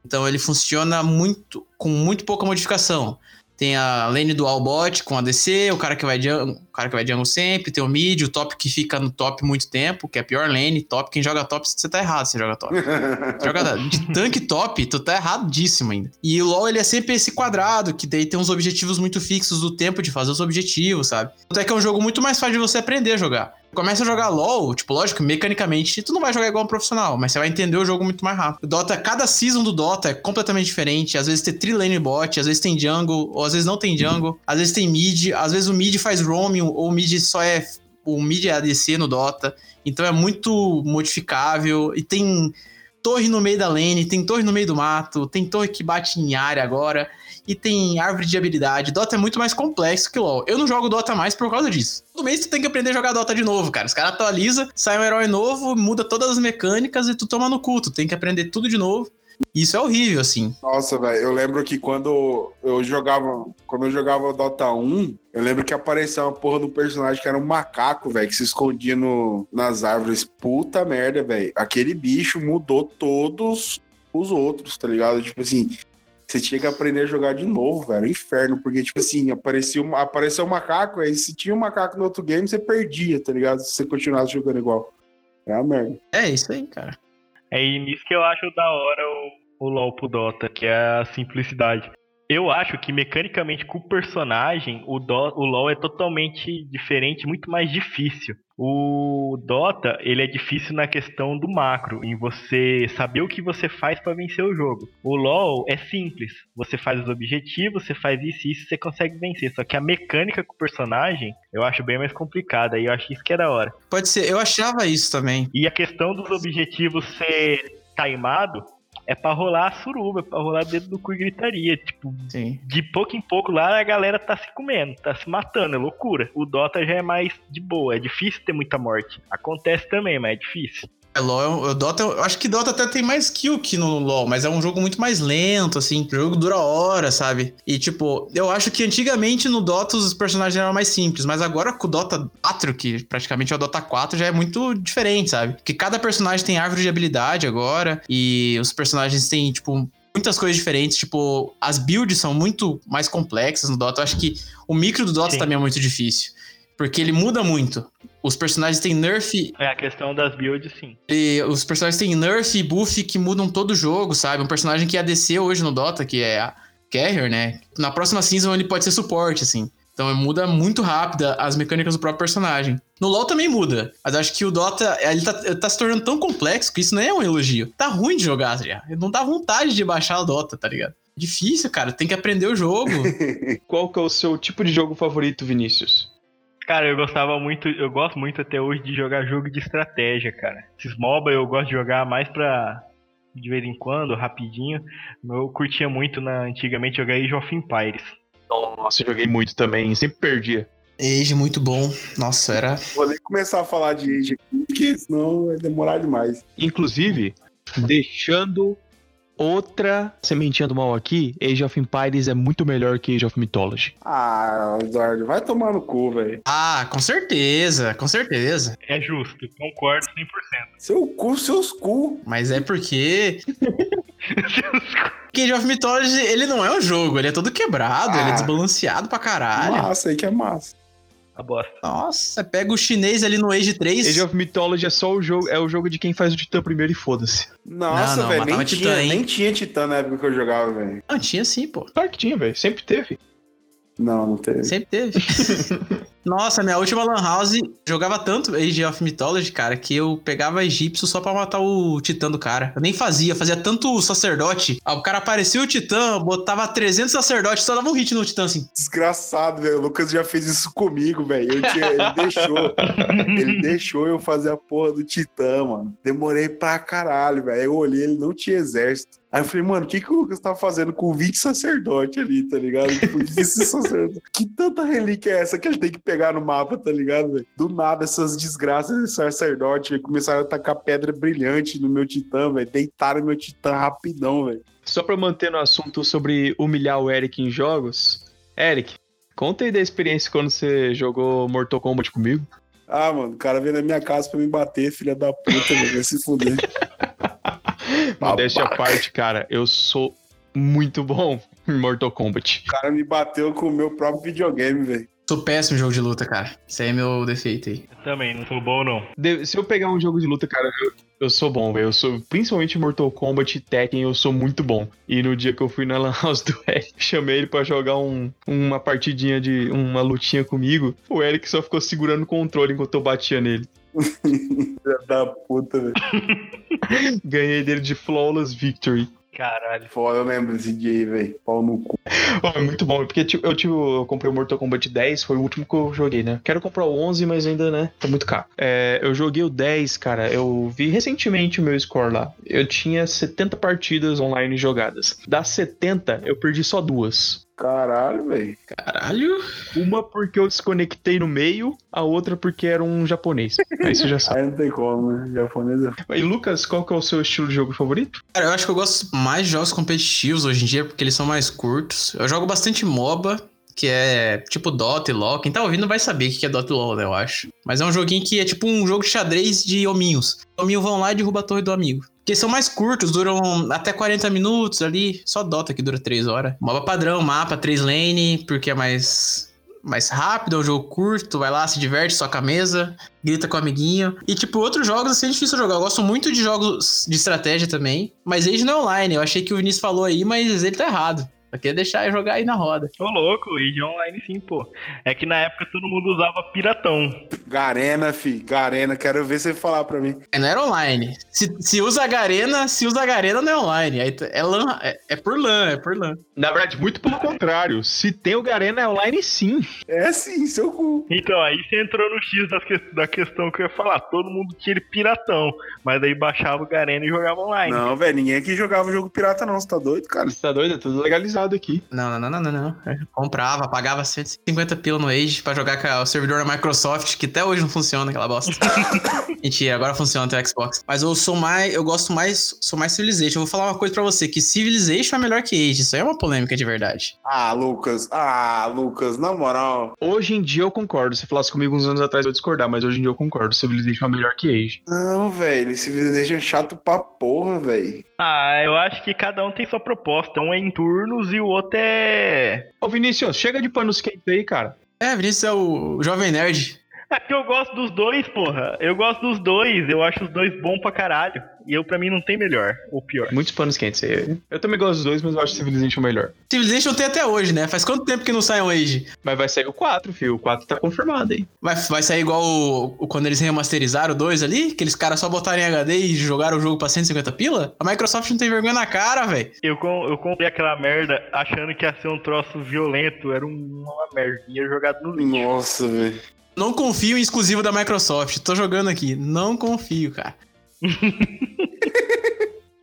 Então ele funciona muito com muito pouca modificação. Tem a lane do Albot com a DC, o cara que vai jungle, o cara que vai jungle sempre, tem o mid, o top que fica no top muito tempo, que é a pior lane, top. Quem joga top, você tá errado, você joga top. Joga de tanque top, tu tá erradíssimo ainda. E o LoL, ele é sempre esse quadrado, que daí tem uns objetivos muito fixos do tempo de fazer os objetivos, sabe? Até que é um jogo muito mais fácil de você aprender a jogar começa a jogar LoL, tipo, lógico, mecanicamente, tu não vai jogar igual um profissional, mas você vai entender o jogo muito mais rápido. O Dota, cada season do Dota é completamente diferente. Às vezes tem trilane bot, às vezes tem jungle, ou às vezes não tem jungle, às vezes tem mid, às vezes o mid faz roaming, ou o mid só é. O mid é ADC no Dota. Então é muito modificável e tem torre no meio da lane, tem torre no meio do mato, tem torre que bate em área agora e tem árvore de habilidade. Dota é muito mais complexo que LoL. Eu não jogo Dota mais por causa disso. Todo mês tu tem que aprender a jogar Dota de novo, cara. Os caras atualizam, sai um herói novo, muda todas as mecânicas e tu toma no cu. Tu tem que aprender tudo de novo. Isso é horrível, assim. Nossa, velho, eu lembro que quando eu jogava, quando eu jogava Dota 1, eu lembro que apareceu uma porra do personagem que era um macaco, velho, que se escondia no, nas árvores. Puta merda, velho. Aquele bicho mudou todos os outros, tá ligado? Tipo assim, você tinha que aprender a jogar de novo, velho. Inferno, porque, tipo assim, apareceu, apareceu um macaco, aí se tinha um macaco no outro game, você perdia, tá ligado? Se você continuasse jogando igual. É a merda. É isso aí, cara. É nisso que eu acho da hora o, o LoL pro Dota, que é a simplicidade. Eu acho que mecanicamente com o personagem, o, Do, o LoL é totalmente diferente, muito mais difícil. O Dota, ele é difícil na questão do macro, em você saber o que você faz para vencer o jogo. O LoL é simples. Você faz os objetivos, você faz isso e isso, você consegue vencer. Só que a mecânica com o personagem, eu acho bem mais complicada. E eu acho isso que é da hora. Pode ser, eu achava isso também. E a questão dos objetivos ser timado, é pra rolar a suruba, é pra rolar dentro do cu e gritaria. Tipo, Sim. de pouco em pouco lá a galera tá se comendo, tá se matando, é loucura. O Dota já é mais de boa, é difícil ter muita morte. Acontece também, mas é difícil. É, LoL, o Dota, eu acho que Dota até tem mais kill que no LoL, mas é um jogo muito mais lento, assim. O jogo dura horas, sabe? E, tipo, eu acho que antigamente no Dota os personagens eram mais simples, mas agora com o Dota 4, que praticamente é o Dota 4, já é muito diferente, sabe? Porque cada personagem tem árvore de habilidade agora, e os personagens têm, tipo, muitas coisas diferentes. Tipo, as builds são muito mais complexas no Dota. Eu acho que o micro do Dota Sim. também é muito difícil. Porque ele muda muito. Os personagens têm nerf É a questão das builds, sim. e os personagens têm nerf e buff que mudam todo o jogo, sabe? Um personagem que é ADC hoje no Dota, que é a Carrier, né? Na próxima season ele pode ser suporte, assim. Então muda muito rápido as mecânicas do próprio personagem. No LoL também muda, mas acho que o Dota ele tá, ele tá se tornando tão complexo que isso não é um elogio. Tá ruim de jogar já. Não dá vontade de baixar o Dota, tá ligado? Difícil, cara. Tem que aprender o jogo. Qual que é o seu tipo de jogo favorito, Vinícius? Cara, eu gostava muito, eu gosto muito até hoje de jogar jogo de estratégia, cara. Esses MOBA eu gosto de jogar mais pra de vez em quando, rapidinho. Eu curtia muito na antigamente jogar Age of Empires. Nossa, eu joguei muito também, sempre perdia. Age, muito bom. Nossa, era. Vou nem começar a falar de Age aqui, porque senão vai demorar demais. Inclusive, deixando outra sementinha do mal aqui, Age of Empires é muito melhor que Age of Mythology. Ah, Eduardo, vai tomar no cu, velho. Ah, com certeza, com certeza. É justo, concordo 100%. Seu cu, seus cu. Mas é porque Age of Mythology, ele não é um jogo, ele é todo quebrado, ele é Ah. desbalanceado pra caralho. Massa aí que é massa. A bosta. Nossa, pega o chinês ali no Age 3. Age of Mythology é só o jogo, é o jogo de quem faz o Titã primeiro e foda-se. Nossa, velho, nem, Titã, tinha, hein? nem tinha Titã na época que eu jogava, velho. Não, tinha sim, pô. Claro que tinha, velho. Sempre teve. Não, não teve. Sempre teve. Nossa, minha última Lan House jogava tanto Age of Mythology, cara, que eu pegava egípcio só pra matar o titã do cara. Eu nem fazia, fazia tanto sacerdote. Ah, O cara aparecia o titã, botava 300 sacerdotes, só dava um hit no titã assim. Desgraçado, velho. O Lucas já fez isso comigo, velho. Ele deixou. ele deixou eu fazer a porra do Titã, mano. Demorei pra caralho, velho. Eu olhei, ele não tinha exército. Aí eu falei, mano, o que, que o Lucas tá fazendo com 20 sacerdote ali, tá ligado? Tipo, sacerdote. Que tanta relíquia é essa que ele tem que pegar no mapa, tá ligado, velho? Do nada, essas desgraças de sacerdote véio, começaram a tacar pedra brilhante no meu titã, velho. Deitaram meu titã rapidão, velho. Só pra manter no assunto sobre humilhar o Eric em jogos, Eric, conta aí da experiência quando você jogou Mortal Kombat comigo. Ah, mano, o cara veio na minha casa pra me bater, filha da puta, vai se fuder. Modéstia à parte, cara, eu sou muito bom em Mortal Kombat. O cara me bateu com o meu próprio videogame, velho. Sou péssimo em jogo de luta, cara. Isso aí é meu defeito aí. Eu também, não sou bom, não. De- se eu pegar um jogo de luta, cara, eu, eu sou bom, velho. Eu sou, principalmente Mortal Kombat e Tekken, eu sou muito bom. E no dia que eu fui na Lan House do Eric, chamei ele pra jogar um- uma partidinha de. uma lutinha comigo. O Eric só ficou segurando o controle enquanto eu batia nele. Filha da puta, velho. Ganhei dele de Flawless Victory. Caralho. Foda, eu lembro desse dia aí, velho. Pau no cu. É muito bom, porque tipo, eu, tive, eu comprei o Mortal Kombat 10, foi o último que eu joguei, né? Quero comprar o 11, mas ainda, né? Tá muito caro. É, eu joguei o 10, cara, eu vi recentemente o meu score lá. Eu tinha 70 partidas online jogadas. Das 70, eu perdi só duas. Caralho, velho. Caralho. Uma porque eu desconectei no meio, a outra porque era um japonês. Aí você já sabe. Aí não tem como, né? Japonês é E Lucas, qual que é o seu estilo de jogo favorito? Cara, eu acho que eu gosto mais de jogos competitivos hoje em dia, porque eles são mais curtos. Eu jogo bastante MOBA, que é tipo Dota e LoL. Quem tá ouvindo vai saber o que é Dota e LoL, né, eu acho. Mas é um joguinho que é tipo um jogo de xadrez de hominhos. Os hominhos vão lá e derrubam a torre do amigo. Porque são mais curtos, duram até 40 minutos ali. Só Dota que dura 3 horas. MOBA padrão, mapa, 3 lane, porque é mais... Mais rápido, é um jogo curto, vai lá, se diverte, soca a mesa, grita com o amiguinho. E, tipo, outros jogos, assim, é difícil jogar. Eu gosto muito de jogos de estratégia também. Mas Age não é online. Eu achei que o Vinícius falou aí, mas ele tá errado. Eu queria deixar eu jogar aí na roda. Ô louco, Age Online sim, pô. É que na época todo mundo usava piratão. Garena, fi. Garena. Quero ver você falar pra mim. É, não era online. Se, se usa Garena, se usa Garena não é online. T- é, LAN, é, é por LAN, é por LAN. Na verdade, muito pelo contrário. Se tem o Garena é online, sim. É sim, seu cu. Então, aí você entrou no X das que- da questão que eu ia falar. Todo mundo tinha ele piratão. Mas aí baixava o Garena e jogava online. Não, velho. Ninguém aqui jogava jogo pirata, não. Você tá doido, cara? Você tá doido? É tudo legalizado aqui. Não, não, não, não, não, não. Eu comprava, pagava 150 pila no Age pra jogar com o servidor da Microsoft, que até hoje não funciona, aquela bosta. Mentira, agora funciona até o Xbox. Mas eu sou mais, eu gosto mais, sou mais Civilization. Eu vou falar uma coisa pra você, que Civilization é melhor que Age. Isso aí é uma polêmica de verdade. Ah, Lucas. Ah, Lucas, na moral. Hoje em dia eu concordo. Se falasse comigo uns anos atrás eu ia discordar, mas hoje em dia eu concordo. Civilization é melhor que Age. Não, velho. Civilization é chato pra porra, velho. Ah, eu acho que cada um tem sua proposta. Um é em turnos e o outro é. Ô Vinícius, chega de panos quentes aí, cara. É, Vinícius é o Jovem Nerd. É que eu gosto dos dois, porra. Eu gosto dos dois. Eu acho os dois bons pra caralho. E eu, pra mim, não tem melhor ou pior. Muitos panos quentes aí. Eu também gosto dos dois, mas eu acho Civilization melhor. Civilization tem até hoje, né? Faz quanto tempo que não sai um Age? Mas vai sair o 4, filho. O 4 tá confirmado aí. Vai, vai sair igual o, o- quando eles remasterizaram o 2 ali? Aqueles caras só botaram em HD e jogaram o jogo pra 150 pila? A Microsoft não tem vergonha na cara, velho. Eu, com- eu comprei aquela merda achando que ia ser um troço violento. Era um- uma merdinha jogado no lixo. Nossa, velho. Não confio em exclusivo da Microsoft. Tô jogando aqui. Não confio, cara.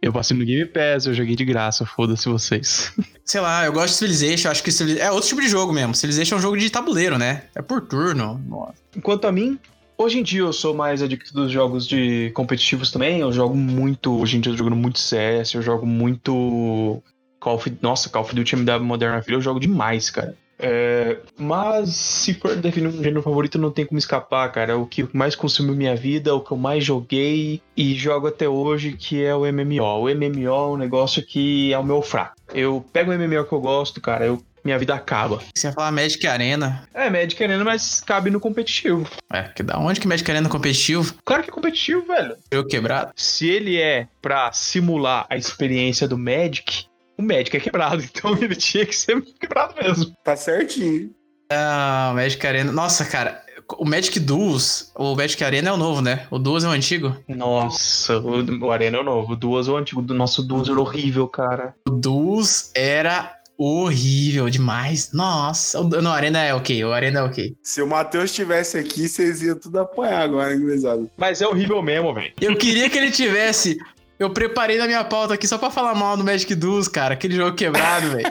Eu passei no Game Pass, eu joguei de graça, foda-se vocês. Sei lá, eu gosto de Civilization. Acho que Civili- é outro tipo de jogo mesmo. Civilization é um jogo de tabuleiro, né? É por turno. Nossa. Enquanto a mim, hoje em dia eu sou mais adicto dos jogos de competitivos também. Eu jogo muito, hoje em dia eu tô jogando muito CS, eu jogo muito Call of Nossa, Call of Duty MW Modern Warfare, eu jogo demais, cara. É, mas se for definir um gênero favorito, não tem como escapar, cara. O que mais consumiu minha vida, o que eu mais joguei e jogo até hoje, que é o MMO. O MMO é um negócio que é o meu fraco. Eu pego o MMO que eu gosto, cara, eu, minha vida acaba. Você ia falar Magic Arena. É, Magic Arena, mas cabe no competitivo. É, que da onde que Magic Arena é competitivo? Claro que é competitivo, velho. Jogo quebrado. Se ele é pra simular a experiência do Magic, o Magic é quebrado. Então ele tinha que ser quebrado mesmo. Tá certinho. Ah, Magic Arena. Nossa, cara. O Magic Duos, o Magic Arena é o novo, né? O Duos é o antigo. Nossa, o, o Arena é o novo. O Duas, o antigo do nosso Duas era horrível, cara. O Duos era horrível demais. Nossa. O, não, o Arena é ok. O Arena é ok. Se o Matheus estivesse aqui, vocês iam tudo apanhar agora, inglesado. Mas é horrível mesmo, velho. Eu queria que ele tivesse. Eu preparei na minha pauta aqui só pra falar mal do Magic Duos, cara. Aquele jogo quebrado, velho.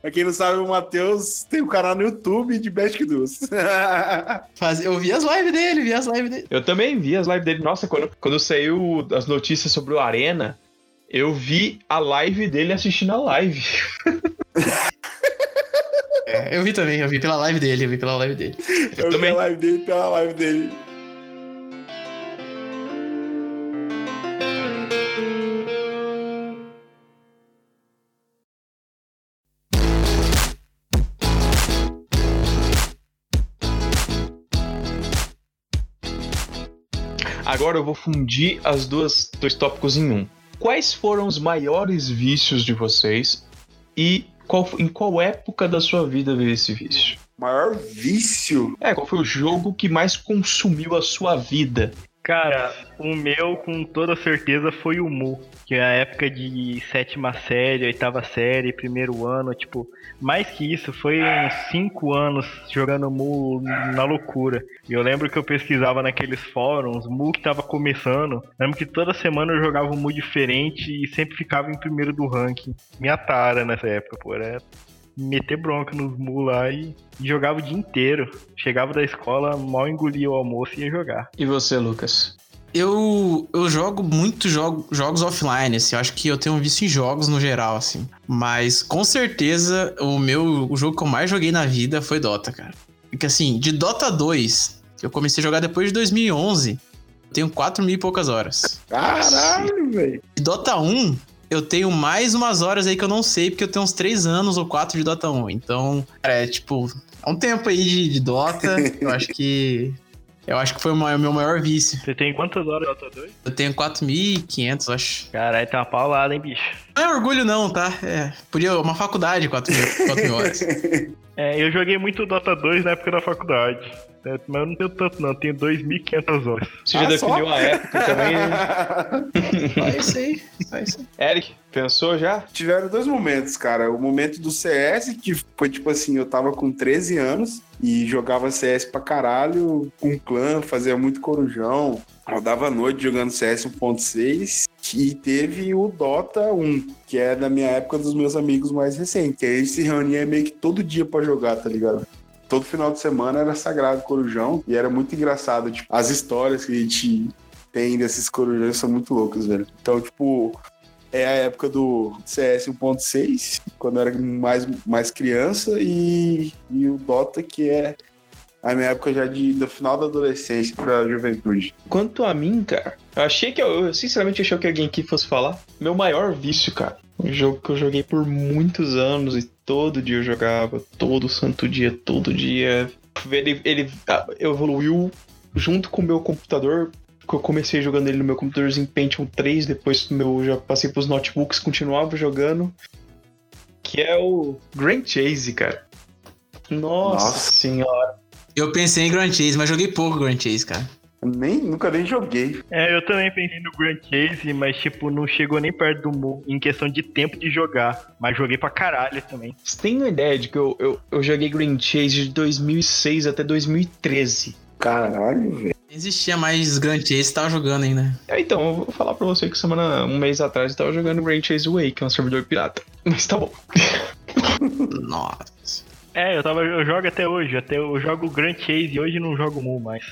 pra quem não sabe, o Matheus tem um canal no YouTube de Magic Duos. Faz... Eu vi as lives dele, vi as lives dele. Eu também vi as lives dele. Nossa, quando, quando saiu as notícias sobre o Arena, eu vi a live dele assistindo a live. É, eu vi também, eu vi pela live dele, eu vi pela live dele. Eu, também. vi a live dele pela live dele. Agora eu vou fundir as duas dois tópicos em um. Quais foram os maiores vícios de vocês e qual, em qual época da sua vida veio esse vício? Maior vício? É, qual foi o jogo que mais consumiu a sua vida? Cara, o meu com toda certeza foi o Mu que é a época de sétima série, oitava série, primeiro ano, tipo, mais que isso, foi uns cinco anos jogando Mu na loucura. E eu lembro que eu pesquisava naqueles fóruns, Mu que tava começando. Lembro que toda semana eu jogava um Mu diferente e sempre ficava em primeiro do ranking. Minha tara nessa época, pô, era meter bronca nos Mu lá e, jogava o dia inteiro. Chegava da escola, mal engolia o almoço e ia jogar. E você, Lucas? Eu, eu jogo muito jogo, jogos offline, assim. Eu acho que eu tenho vício em jogos no geral, assim. Mas com certeza o meu o jogo que eu mais joguei na vida foi Dota, cara. Porque assim, de Dota 2, eu comecei a jogar depois de 2011. Eu tenho 4 mil e poucas horas. Caralho, velho. De Dota 1, eu tenho mais umas horas aí que eu não sei, porque eu tenho uns 3 anos ou 4 de Dota 1. Então, é tipo, é um tempo aí de, de Dota. eu acho que eu acho que foi o meu maior vício. Você tem quantas horas Dota 2? Eu tenho 4.500, acho. Caralho, tá uma paulada, hein, bicho? Não é orgulho não, tá? É, podia uma faculdade 4 mil, 4 mil horas. é, eu joguei muito Dota 2 na época da faculdade. É, mas eu não tenho tanto, não. Eu tenho 2.500 horas. Você já ah, definiu só? a época também? é isso aí. É isso aí. Eric, pensou já? Tiveram dois momentos, cara. O momento do CS, que foi tipo assim, eu tava com 13 anos e jogava CS pra caralho com clã, fazia muito corujão. Rodava a noite jogando CS 1.6 e teve o Dota 1, que é da minha época dos meus amigos mais recentes. Que aí se reunia meio que todo dia para jogar, tá ligado? Todo final de semana era sagrado corujão e era muito engraçado, tipo, as histórias que a gente tem desses corujões são muito loucas, velho. Então, tipo, é a época do CS 1.6, quando eu era mais, mais criança, e, e o Dota, que é a minha época já de, do final da adolescência pra juventude. Quanto a mim, cara, eu achei que eu, eu sinceramente achei que alguém aqui fosse falar. Meu maior vício, cara. Um jogo que eu joguei por muitos anos e todo dia eu jogava, todo santo dia, todo dia. Ele, ele evoluiu junto com o meu computador. Eu comecei jogando ele no meu computadorzinho Pentium 3, depois meu, já passei pros notebooks, continuava jogando. Que é o Grand Chase, cara. Nossa, Nossa. senhora. Eu pensei em Grand Chase, mas joguei pouco Grand Chase, cara. Nem, nunca nem joguei. É, eu também pensei no Grand Chase, mas tipo, não chegou nem perto do Mu em questão de tempo de jogar. Mas joguei pra caralho também. Você tem uma ideia de que eu, eu, eu joguei Grand Chase de 2006 até 2013. Caralho, velho. Existia mais Grand Chase, tava jogando ainda. É, então, eu vou falar pra você que semana, um mês atrás, eu tava jogando Grand Chase Way, que é um servidor pirata. Mas tá bom. Nossa. É, eu tava, eu jogo até hoje, até eu jogo Grand Chase e hoje não jogo Mu mais.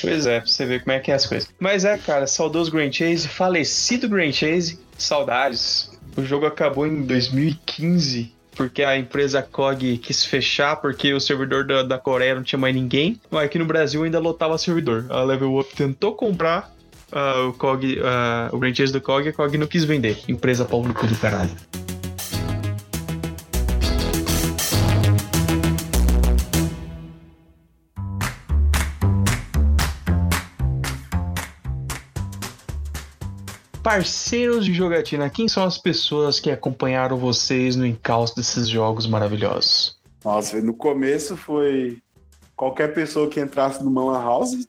Pois é, pra você ver como é que é as coisas. Mas é, cara, saudoso Grand Chase, falecido Grand Chase, saudades. O jogo acabou em 2015, porque a empresa COG quis fechar, porque o servidor da, da Coreia não tinha mais ninguém. Mas aqui no Brasil ainda lotava servidor. A Level Up tentou comprar uh, o COG, uh, o Grand Chase do COG e a COG não quis vender. Empresa pau no cu do caralho. Parceiros de jogatina, quem são as pessoas que acompanharam vocês no encalço desses jogos maravilhosos? Nossa, no começo foi qualquer pessoa que entrasse no Lan House.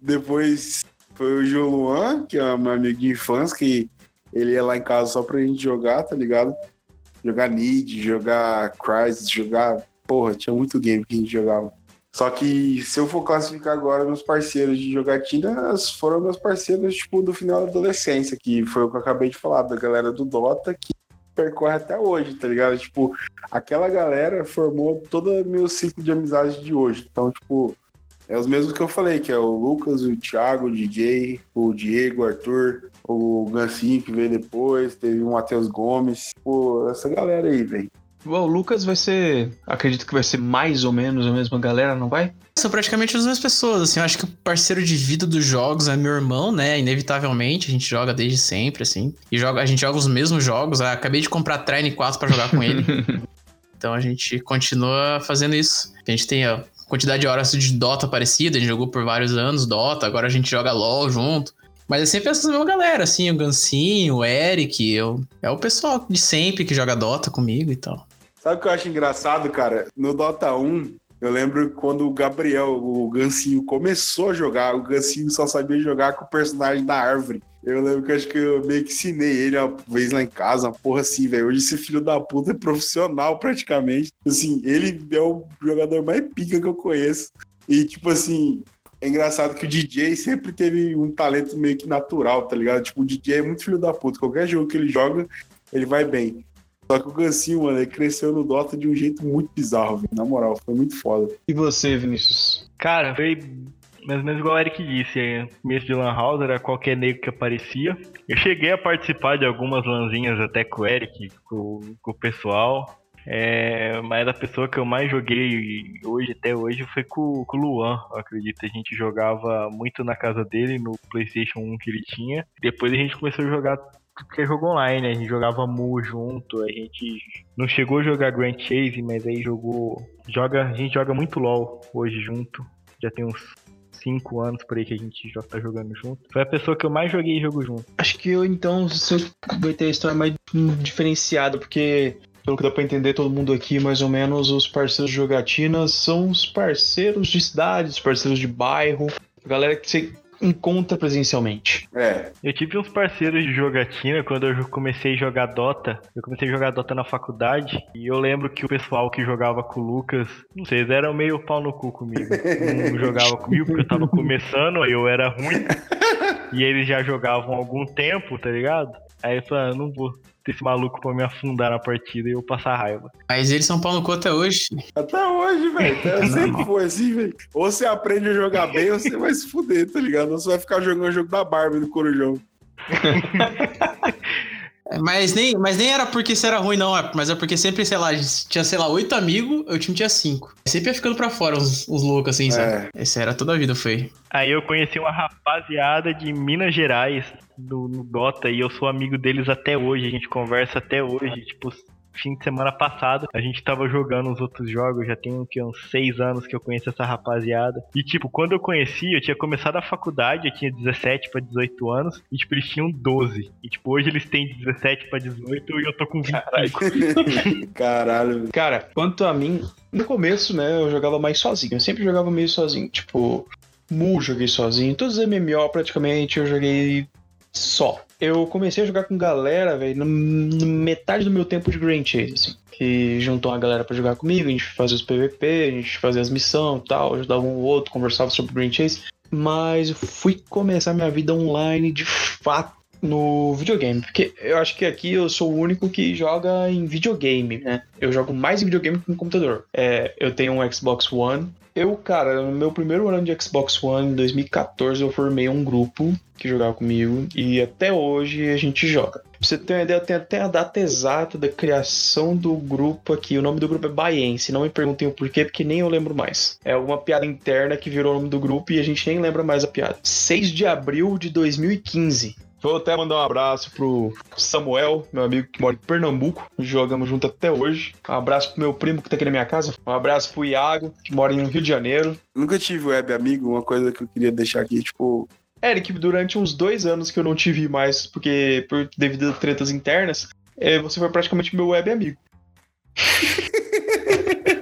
Depois foi o João Luan, que é meu amigo de infância, que ele ia lá em casa só pra gente jogar, tá ligado? Jogar Need, jogar Crysis, jogar. Porra, tinha muito game que a gente jogava. Só que se eu for classificar agora meus parceiros de jogatina, foram meus parceiros, tipo, do final da adolescência, que foi o que eu acabei de falar, da galera do Dota, que percorre até hoje, tá ligado? Tipo, aquela galera formou todo o meu ciclo de amizade de hoje. Então, tipo, é os mesmos que eu falei, que é o Lucas, o Thiago, o DJ, o Diego, o Arthur, o Gancinho que veio depois, teve o Matheus Gomes, pô, essa galera aí, velho. O Lucas vai ser. Acredito que vai ser mais ou menos a mesma galera, não vai? São praticamente as mesmas pessoas, assim. Eu acho que o parceiro de vida dos jogos é meu irmão, né? Inevitavelmente, a gente joga desde sempre, assim. E joga, a gente joga os mesmos jogos. Eu acabei de comprar Trine 4 para jogar com ele. então a gente continua fazendo isso. A gente tem a quantidade de horas de Dota parecida, a gente jogou por vários anos Dota, agora a gente joga LOL junto. Mas é sempre essa mesma galera, assim, o Gancinho, o Eric, eu, é o pessoal de sempre que joga Dota comigo e tal. Sabe o que eu acho engraçado, cara? No Dota 1, eu lembro quando o Gabriel, o Gancinho, começou a jogar, o Gancinho só sabia jogar com o personagem da árvore. Eu lembro que eu acho que eu meio que ensinei ele uma vez lá em casa, uma porra assim, velho. Hoje esse filho da puta é profissional praticamente. Assim, ele é o jogador mais pica que eu conheço. E, tipo assim, é engraçado que o DJ sempre teve um talento meio que natural, tá ligado? Tipo, o DJ é muito filho da puta. Qualquer jogo que ele joga, ele vai bem. Só que o Gancinho, mano, ele cresceu no Dota de um jeito muito bizarro, véio. na moral, foi muito foda. E você, Vinícius? Cara, foi mais ou menos igual o Eric disse, é, mês de Lan House era qualquer negro que aparecia. Eu cheguei a participar de algumas lanzinhas até com o Eric, com, com o pessoal. É, mas a pessoa que eu mais joguei hoje, até hoje, foi com, com o Luan, eu acredito. A gente jogava muito na casa dele, no PlayStation 1 que ele tinha. Depois a gente começou a jogar que é jogo online, a gente jogava Mu junto, a gente não chegou a jogar Grand Chase, mas aí jogou. Joga, a gente joga muito LOL hoje junto. Já tem uns 5 anos por aí que a gente já tá jogando junto. Foi a pessoa que eu mais joguei jogo junto. Acho que eu então vai ter a história mais diferenciada, porque pelo que dá pra entender, todo mundo aqui, mais ou menos, os parceiros de jogatina são os parceiros de cidades, parceiros de bairro, galera que você encontra presencialmente. É. Eu tive uns parceiros de jogatina quando eu comecei a jogar Dota. Eu comecei a jogar Dota na faculdade e eu lembro que o pessoal que jogava com o Lucas, não sei, eles eram meio pau no cu comigo. Não jogava comigo porque eu tava começando, eu era ruim. E eles já jogavam há algum tempo, tá ligado? Aí eu falei, ah, não vou esse maluco pra me afundar na partida e eu passar raiva. Mas eles são pau no cu até hoje. Até hoje, velho. Sempre foi assim, velho. Ou você aprende a jogar bem ou você vai se fuder, tá ligado? Ou você vai ficar jogando o jogo da Barbie do Corujão. Mas nem, mas nem era porque você era ruim, não. É, mas é porque sempre, sei lá, tinha, sei lá, oito amigos, eu time tinha cinco. Sempre ia ficando pra fora uns, uns loucos, assim, sabe? É. Esse era toda a vida, foi. Aí eu conheci uma rapaziada de Minas Gerais, do, no Dota, e eu sou amigo deles até hoje. A gente conversa até hoje, tipo, fim de semana passado, a gente tava jogando os outros jogos, já tem que, uns seis anos que eu conheço essa rapaziada. E, tipo, quando eu conheci, eu tinha começado a faculdade, eu tinha 17 para 18 anos, e, tipo, eles tinham 12. E, tipo, hoje eles têm 17 para 18 e eu tô com 25. Caralho. Cara, quanto a mim, no começo, né, eu jogava mais sozinho. Eu sempre jogava meio sozinho. Tipo, Mu joguei sozinho. Todos os MMO praticamente eu joguei só. Eu comecei a jogar com galera, velho, metade do meu tempo de Grand Chase, assim. Que juntou uma galera para jogar comigo, a gente fazia os PVP, a gente fazia as missões tal, ajudava um ou outro, conversava sobre Grand Chase. Mas fui começar minha vida online de fato no videogame. Porque eu acho que aqui eu sou o único que joga em videogame, né? Eu jogo mais em videogame que no computador. É, eu tenho um Xbox One, eu, cara, no meu primeiro ano de Xbox One, em 2014, eu formei um grupo que jogava comigo e até hoje a gente joga. Pra você ter uma ideia, eu tenho até a data exata da criação do grupo aqui. O nome do grupo é Baiense. Não me perguntem o porquê, porque nem eu lembro mais. É alguma piada interna que virou o nome do grupo e a gente nem lembra mais a piada. 6 de abril de 2015. Vou até mandar um abraço pro Samuel, meu amigo que mora em Pernambuco. Jogamos junto até hoje. Um abraço pro meu primo que tá aqui na minha casa. Um abraço pro Iago, que mora no Rio de Janeiro. Nunca tive web amigo, uma coisa que eu queria deixar aqui, tipo. Eric, durante uns dois anos que eu não tive mais, porque por devido a tretas internas, é, você foi praticamente meu web amigo.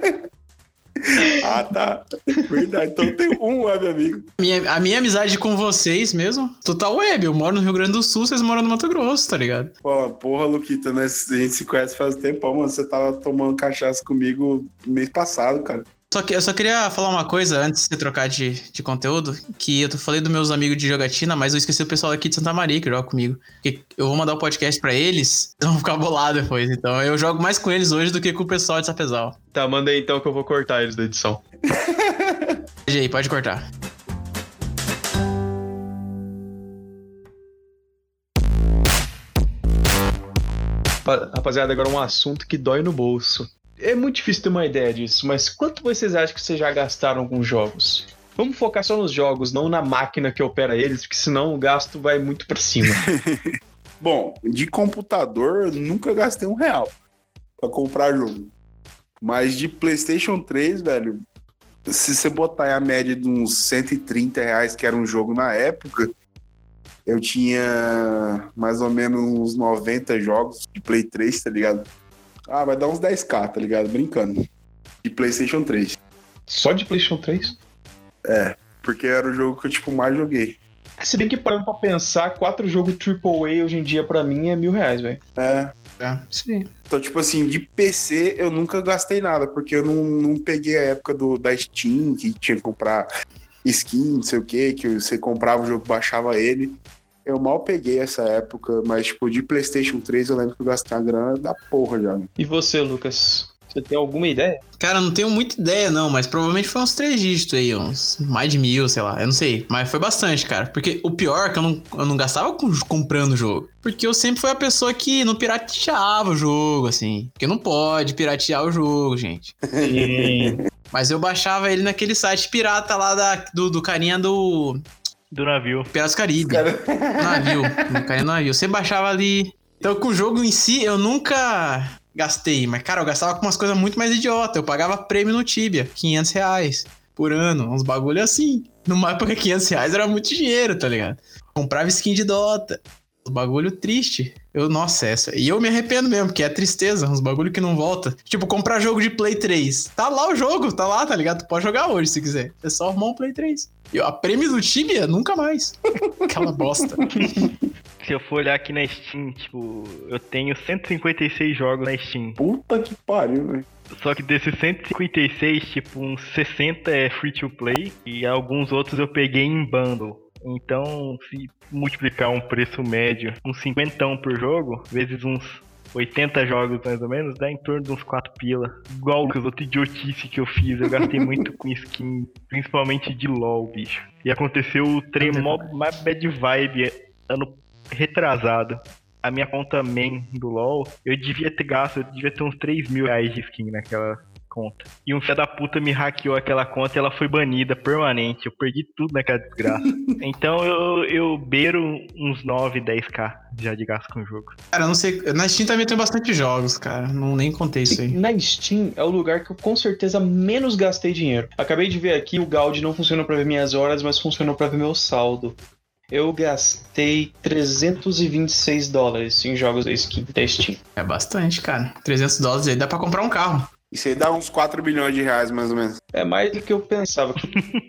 Ah, tá. Verdade. Então tem um web amigo. Minha, a minha amizade com vocês mesmo, total web. Eu moro no Rio Grande do Sul, vocês moram no Mato Grosso, tá ligado? Pô, porra, Luquita, né? A gente se conhece faz tempo, mano. Você tava tomando cachaça comigo mês passado, cara. Só que eu só queria falar uma coisa antes de você trocar de, de conteúdo, que eu falei dos meus amigos de jogatina, mas eu esqueci o pessoal aqui de Santa Maria que joga comigo. Porque eu vou mandar o podcast pra eles, eles vão ficar bolados depois. Então eu jogo mais com eles hoje do que com o pessoal de Sapezal. Tá, manda aí então que eu vou cortar eles da edição. Aí, pode cortar. Pa- Rapaziada, agora um assunto que dói no bolso. É muito difícil ter uma ideia disso, mas quanto vocês acham que vocês já gastaram com jogos? Vamos focar só nos jogos, não na máquina que opera eles, porque senão o gasto vai muito pra cima. Bom, de computador, eu nunca gastei um real pra comprar jogo. Mas de PlayStation 3, velho, se você botar a média de uns 130 reais, que era um jogo na época, eu tinha mais ou menos uns 90 jogos de Play 3, tá ligado? Ah, vai dar uns 10k, tá ligado? Brincando. De PlayStation 3. Só de PlayStation 3? Porque era o jogo que eu, tipo, mais joguei. Se bem que parando pra pensar, quatro jogos AAA hoje em dia pra mim é mil reais, velho. É. É, sim. Então, tipo assim, de PC eu nunca gastei nada, porque eu não, não peguei a época do, da Steam, que tinha que comprar skin, não sei o que, que você comprava o jogo, baixava ele. Eu mal peguei essa época, mas, tipo, de PlayStation 3 eu lembro que eu gastei a grana da porra já. né? E você, Lucas? Você tem alguma ideia? Cara, não tenho muita ideia, não, mas provavelmente foi uns três dígitos aí, uns mais de mil, sei lá, eu não sei. Mas foi bastante, cara. Porque o pior é que eu não, eu não gastava com- comprando o jogo. Porque eu sempre fui a pessoa que não pirateava o jogo, assim. Porque não pode piratear o jogo, gente. Mas eu baixava ele naquele site pirata lá da, do, do carinha do Do navio. Piratas Caribe. Cara, Navio. No carinha do navio. Você baixava ali. Então, com o jogo em si, eu nunca gastei. Mas, cara, eu gastava com umas coisas muito mais idiota. Eu pagava prêmio no Tibia, 500 reais por ano. Uns bagulho assim. Numa época, 500 reais era muito dinheiro, tá ligado? Comprava skin de Dota. Uns bagulho triste. Eu, nossa, essa. E eu me arrependo mesmo, porque é tristeza. Uns bagulho que não volta. Tipo, comprar jogo de Play 3. Tá lá o jogo, tá lá, tá ligado? Tu pode jogar hoje se quiser. É só arrumar um Play 3. E a prêmio do Tibia, nunca mais. Aquela bosta. Se eu for olhar aqui na Steam, tipo, eu tenho 156 jogos na Steam. puta que pariu, velho. Só que desses 156, tipo, uns 60 é free to play e alguns outros eu peguei em bundle. Então, se multiplicar um preço médio, uns 50 por jogo, vezes uns 80 jogos mais ou menos, dá em torno de uns 4 pila. Igual que os outros idiotice que eu fiz, eu gastei muito com skin, principalmente de LoL, bicho. E aconteceu o trem mó mó bad vibe ano retrasado. A minha conta main do LoL, eu devia ter gasto, eu devia ter uns 3 mil reais de skin naquela conta. E um filho da puta me hackeou aquela conta e ela foi banida permanente. Eu perdi tudo naquela desgraça. então eu, eu beiro uns 9, 10k já de gasto com o jogo. Cara, eu não sei. Na Steam também tem bastante jogos, cara. Não nem contei isso aí. Na Steam é o lugar que eu com certeza menos gastei dinheiro. Acabei de ver aqui, o Gaudi não funciona pra ver minhas horas, mas funcionou pra ver meu saldo. Eu gastei 326 dólares em jogos da Steam. Da Steam. É bastante, cara. 300 dólares aí dá pra comprar um carro. Isso aí dá uns 4 bilhões de reais, mais ou menos. É mais do que eu pensava.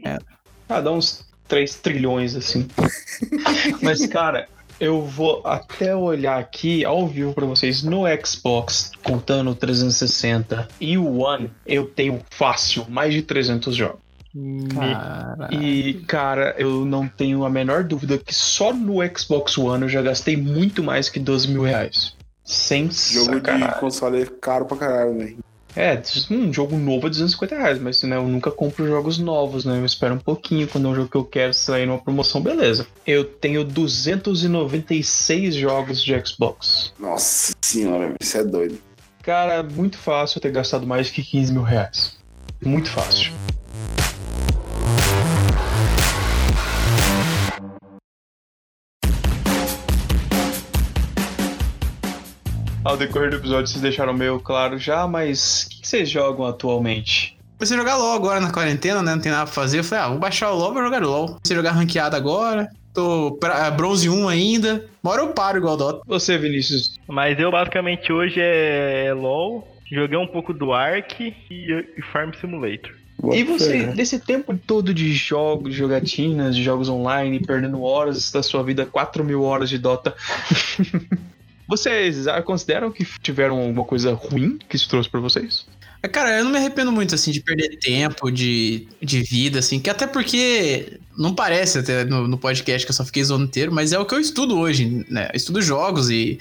É. Ah, dá uns 3 trilhões, assim. Mas, cara, eu vou até olhar aqui ao vivo pra vocês no Xbox, contando o 360 e o One, eu tenho fácil mais de 300 jogos. Cara. E, cara, eu não tenho a menor dúvida que só no Xbox One eu já gastei muito mais que 12 mil reais. Sem Jogo sacanagem. de console é caro pra caralho, velho. É, um jogo novo é 250 reais, mas né, eu nunca compro jogos novos, né? Eu espero um pouquinho quando é um jogo que eu quero sair numa promoção, beleza. Eu tenho 296 jogos de Xbox. Nossa senhora, isso é doido. Cara, muito fácil eu ter gastado mais que 15 mil reais. Muito fácil. Ao decorrer do episódio vocês deixaram meio claro já, mas o que que vocês jogam atualmente? Comecei a jogar LOL agora na quarentena, né? Não tem nada pra fazer. Eu falei, ah, vou baixar o LOL, vou jogar LOL. Comecei a jogar ranqueado agora. Tô pra, é, bronze 1 ainda. Uma hora eu paro igual Dota. Você, Vinícius, Mas eu basicamente hoje é LoL, joguei um pouco do Ark e, e Farm Simulator. E você, fé. desse tempo todo de jogos, de jogatinas, de jogos online, perdendo horas da sua vida, 4 mil horas de Dota, vocês consideram que tiveram alguma coisa ruim que isso trouxe pra vocês? Cara, eu não me arrependo muito, assim, de perder tempo, de, de vida, assim, que até porque não parece até no, no podcast que eu só fiquei zoando inteiro, mas é o que eu estudo hoje, né? Eu estudo jogos e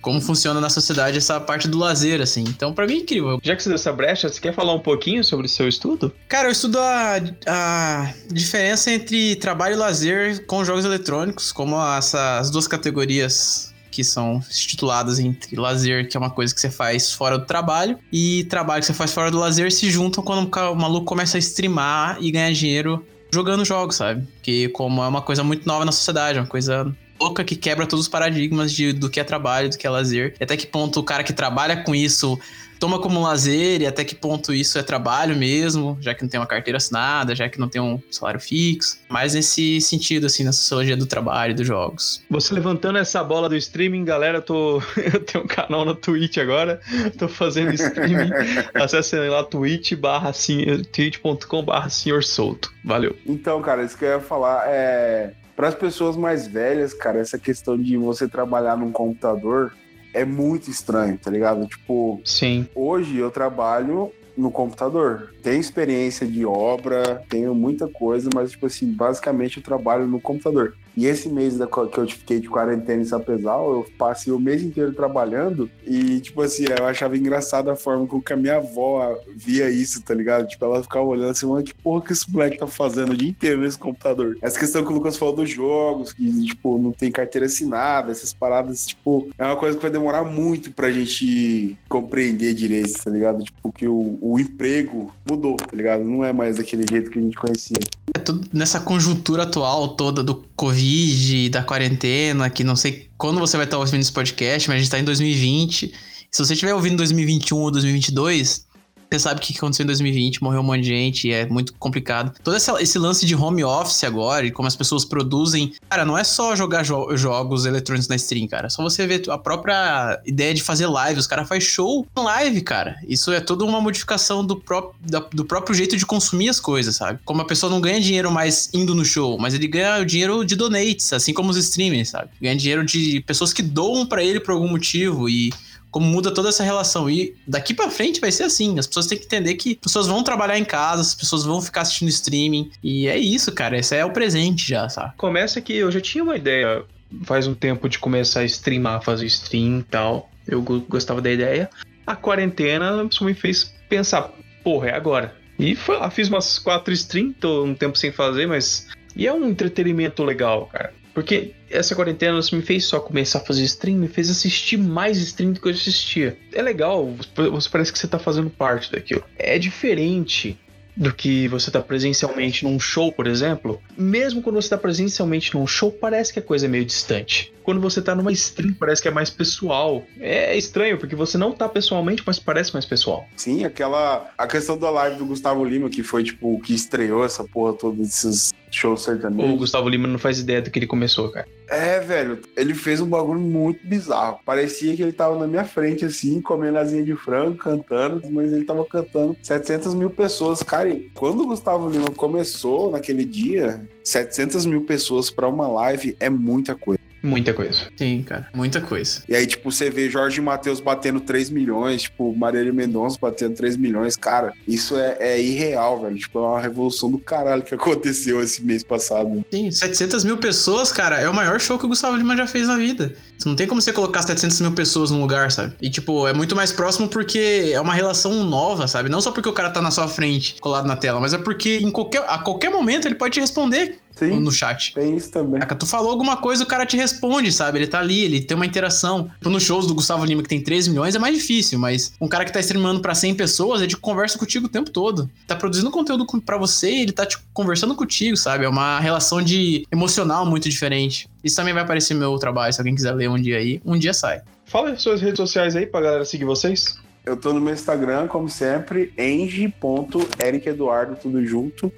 como funciona na sociedade essa parte do lazer, assim. Então, para mim é incrível. Já que você deu essa brecha, você quer falar um pouquinho sobre o seu estudo? Cara, eu estudo a, a diferença entre trabalho e lazer com jogos eletrônicos, como essa, as duas categorias que são tituladas entre lazer, que é uma coisa que você faz fora do trabalho, e trabalho que você faz fora do lazer se juntam quando o maluco começa a streamar e ganhar dinheiro jogando jogos, sabe? Que como é uma coisa muito nova na sociedade, uma coisa louca que quebra todos os paradigmas de, do que é trabalho, do que é lazer. E até que ponto o cara que trabalha com isso toma como lazer e até que ponto isso é trabalho mesmo, já que não tem uma carteira assinada, já que não tem um salário fixo. Mas nesse sentido, assim, na sociologia do trabalho, dos jogos. Você levantando essa bola do streaming, galera, eu, tô... eu tenho um canal na Twitch agora, tô fazendo streaming. Acessem lá twitch barra twitch.com barra senhor solto. Valeu. Então, cara, isso que eu ia falar é para as pessoas mais velhas, cara, essa questão de você trabalhar num computador é muito estranho, tá ligado? Tipo, sim. Hoje eu trabalho no computador. Tenho experiência de obra, tenho muita coisa, mas, tipo assim, basicamente eu trabalho no computador. E esse mês da, que eu fiquei de quarentena em Sapezal, eu passei o mês inteiro trabalhando e, tipo assim, eu achava engraçada a forma com que a minha avó via isso, tá ligado? Tipo, ela ficava olhando assim, mano, que porra que esse moleque tá fazendo o dia inteiro nesse computador? Essa questão que o Lucas falou dos jogos, que, tipo, não tem carteira assinada, essas paradas, tipo, é uma coisa que vai demorar muito pra gente compreender direito, tá ligado? Tipo, que o, o emprego mudou, tá ligado? Não é mais daquele jeito que a gente conhecia. É tudo nessa conjuntura atual toda do Covid, da quarentena, que não sei quando você vai estar ouvindo esse podcast, mas a gente está em 2020. Se você estiver ouvindo 2021 ou 2022, você sabe o que aconteceu em 2020, morreu um monte de gente, e é muito complicado. Todo esse, esse, lance de home office agora, e como as pessoas produzem. Cara, não é só jogar jo jogos eletrônicos na stream, cara. Só você ver a própria ideia de fazer live. Os caras fazem show em live, cara. Isso é toda uma modificação do, pró da, do próprio jeito de consumir as coisas, sabe? Como a pessoa não ganha dinheiro mais indo no show, mas ele ganha o dinheiro de donates, assim como os streamers, sabe? Ganha dinheiro de pessoas que doam para ele por algum motivo e como muda toda essa relação. E daqui para frente vai ser assim. As pessoas têm que entender que as pessoas vão trabalhar em casa, as pessoas vão ficar assistindo streaming. E é isso, cara. Esse é o presente já, sabe? Começa que eu já tinha uma ideia faz um tempo de começar a streamar, fazer stream e tal. Eu gostava da ideia. A quarentena me fez pensar, porra, é agora. E foi lá, fiz umas quatro streams, tô um tempo sem fazer, mas. E é um entretenimento legal, cara. Porque essa quarentena não me fez só começar a fazer stream, me fez assistir mais stream do que eu assistia. É legal, você parece que você tá fazendo parte daquilo. É diferente do que você tá presencialmente num show, por exemplo. Mesmo quando você tá presencialmente num show, parece que a coisa é meio distante. Quando você tá numa stream, parece que é mais pessoal. É estranho, porque você não tá pessoalmente, mas parece mais pessoal. Sim, aquela. A questão da live do Gustavo Lima, que foi, tipo, que estreou essa porra toda desses show sertanejo. O Gustavo Lima não faz ideia do que ele começou, cara. É, velho, ele fez um bagulho muito bizarro. Parecia que ele tava na minha frente, assim, comendo asinha de frango, cantando, mas ele tava cantando 700 mil pessoas. Cara, e quando o Gustavo Lima começou naquele dia, 700 mil pessoas para uma live é muita coisa. Muita coisa. Sim, cara. Muita coisa. E aí, tipo, você vê Jorge Matheus batendo 3 milhões, tipo, Marília Mendonça batendo 3 milhões. Cara, isso é, é, irreal, velho. Tipo, é uma revolução do caralho que aconteceu esse mês passado. Sim, 700 mil pessoas, cara, é o maior show que o Gustavo Lima já fez na vida. Não tem como você colocar 700 mil pessoas num lugar, sabe? E, tipo, é muito mais próximo porque é uma relação nova, sabe? Não só porque o cara tá na sua frente, colado na tela, mas é porque em qualquer, a qualquer momento ele pode te responder Sim, no chat. Tem isso também. tu falou alguma coisa, o cara te responde, sabe? Ele tá ali, ele tem uma interação. Tipo, nos shows do Gustavo Lima, que tem 13 milhões, é mais difícil, mas um cara que tá streamando pra 100 pessoas, ele conversa contigo o tempo todo. Tá produzindo conteúdo para você e ele tá tipo, conversando contigo, sabe? É uma relação de emocional muito diferente. Isso também vai aparecer no meu trabalho, se alguém quiser ler um dia aí. Um dia sai. Fala as suas redes sociais aí pra galera seguir vocês. Eu tô no meu Instagram, como sempre, eng.ericeduardo, tudo junto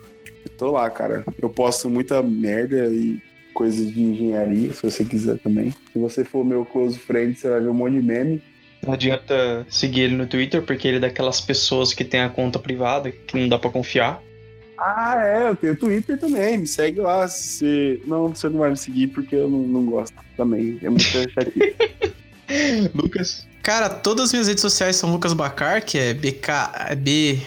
tô lá, cara. Eu posto muita merda e coisas de engenharia, se você quiser também. Se você for meu close friend, você vai ver um monte de meme. Não adianta seguir ele no Twitter, porque ele é daquelas pessoas que tem a conta privada, que não dá para confiar. Ah, é, eu tenho Twitter também, me segue lá. Se... Não, você não vai me seguir porque eu não, não gosto também. É muito chatinho. Lucas. Cara, todas as minhas redes sociais são Lucas Bacar, que é B-K-B-A-C-K-A-R.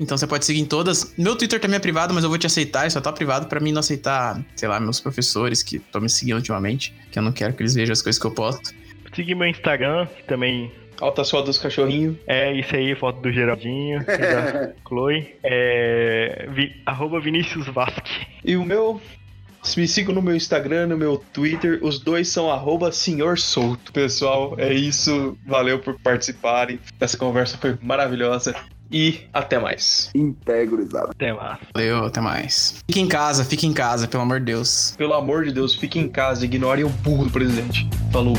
Então você pode seguir em todas. Meu Twitter também é privado, mas eu vou te aceitar. Só tá privado pra mim não aceitar, sei lá, meus professores que estão me seguindo ultimamente. Que eu não quero que eles vejam as coisas que eu posto. Seguir meu Instagram, que também Altas fotos dos cachorrinhos. é isso aí, foto do Geraldinho, e da Chloe. É. Vi, arroba Vinícius Vasque. E o meu. Me sigam no meu Instagram, no meu Twitter. Os dois são arroba senhor solto. Pessoal, é isso. Valeu por participarem. Essa conversa foi maravilhosa. E até mais. Integrizado. Até mais. Valeu, até mais. Fique em casa, fique em casa, pelo amor de Deus. Pelo amor de Deus, fiquem em casa. Ignorem o burro do presidente. Falou.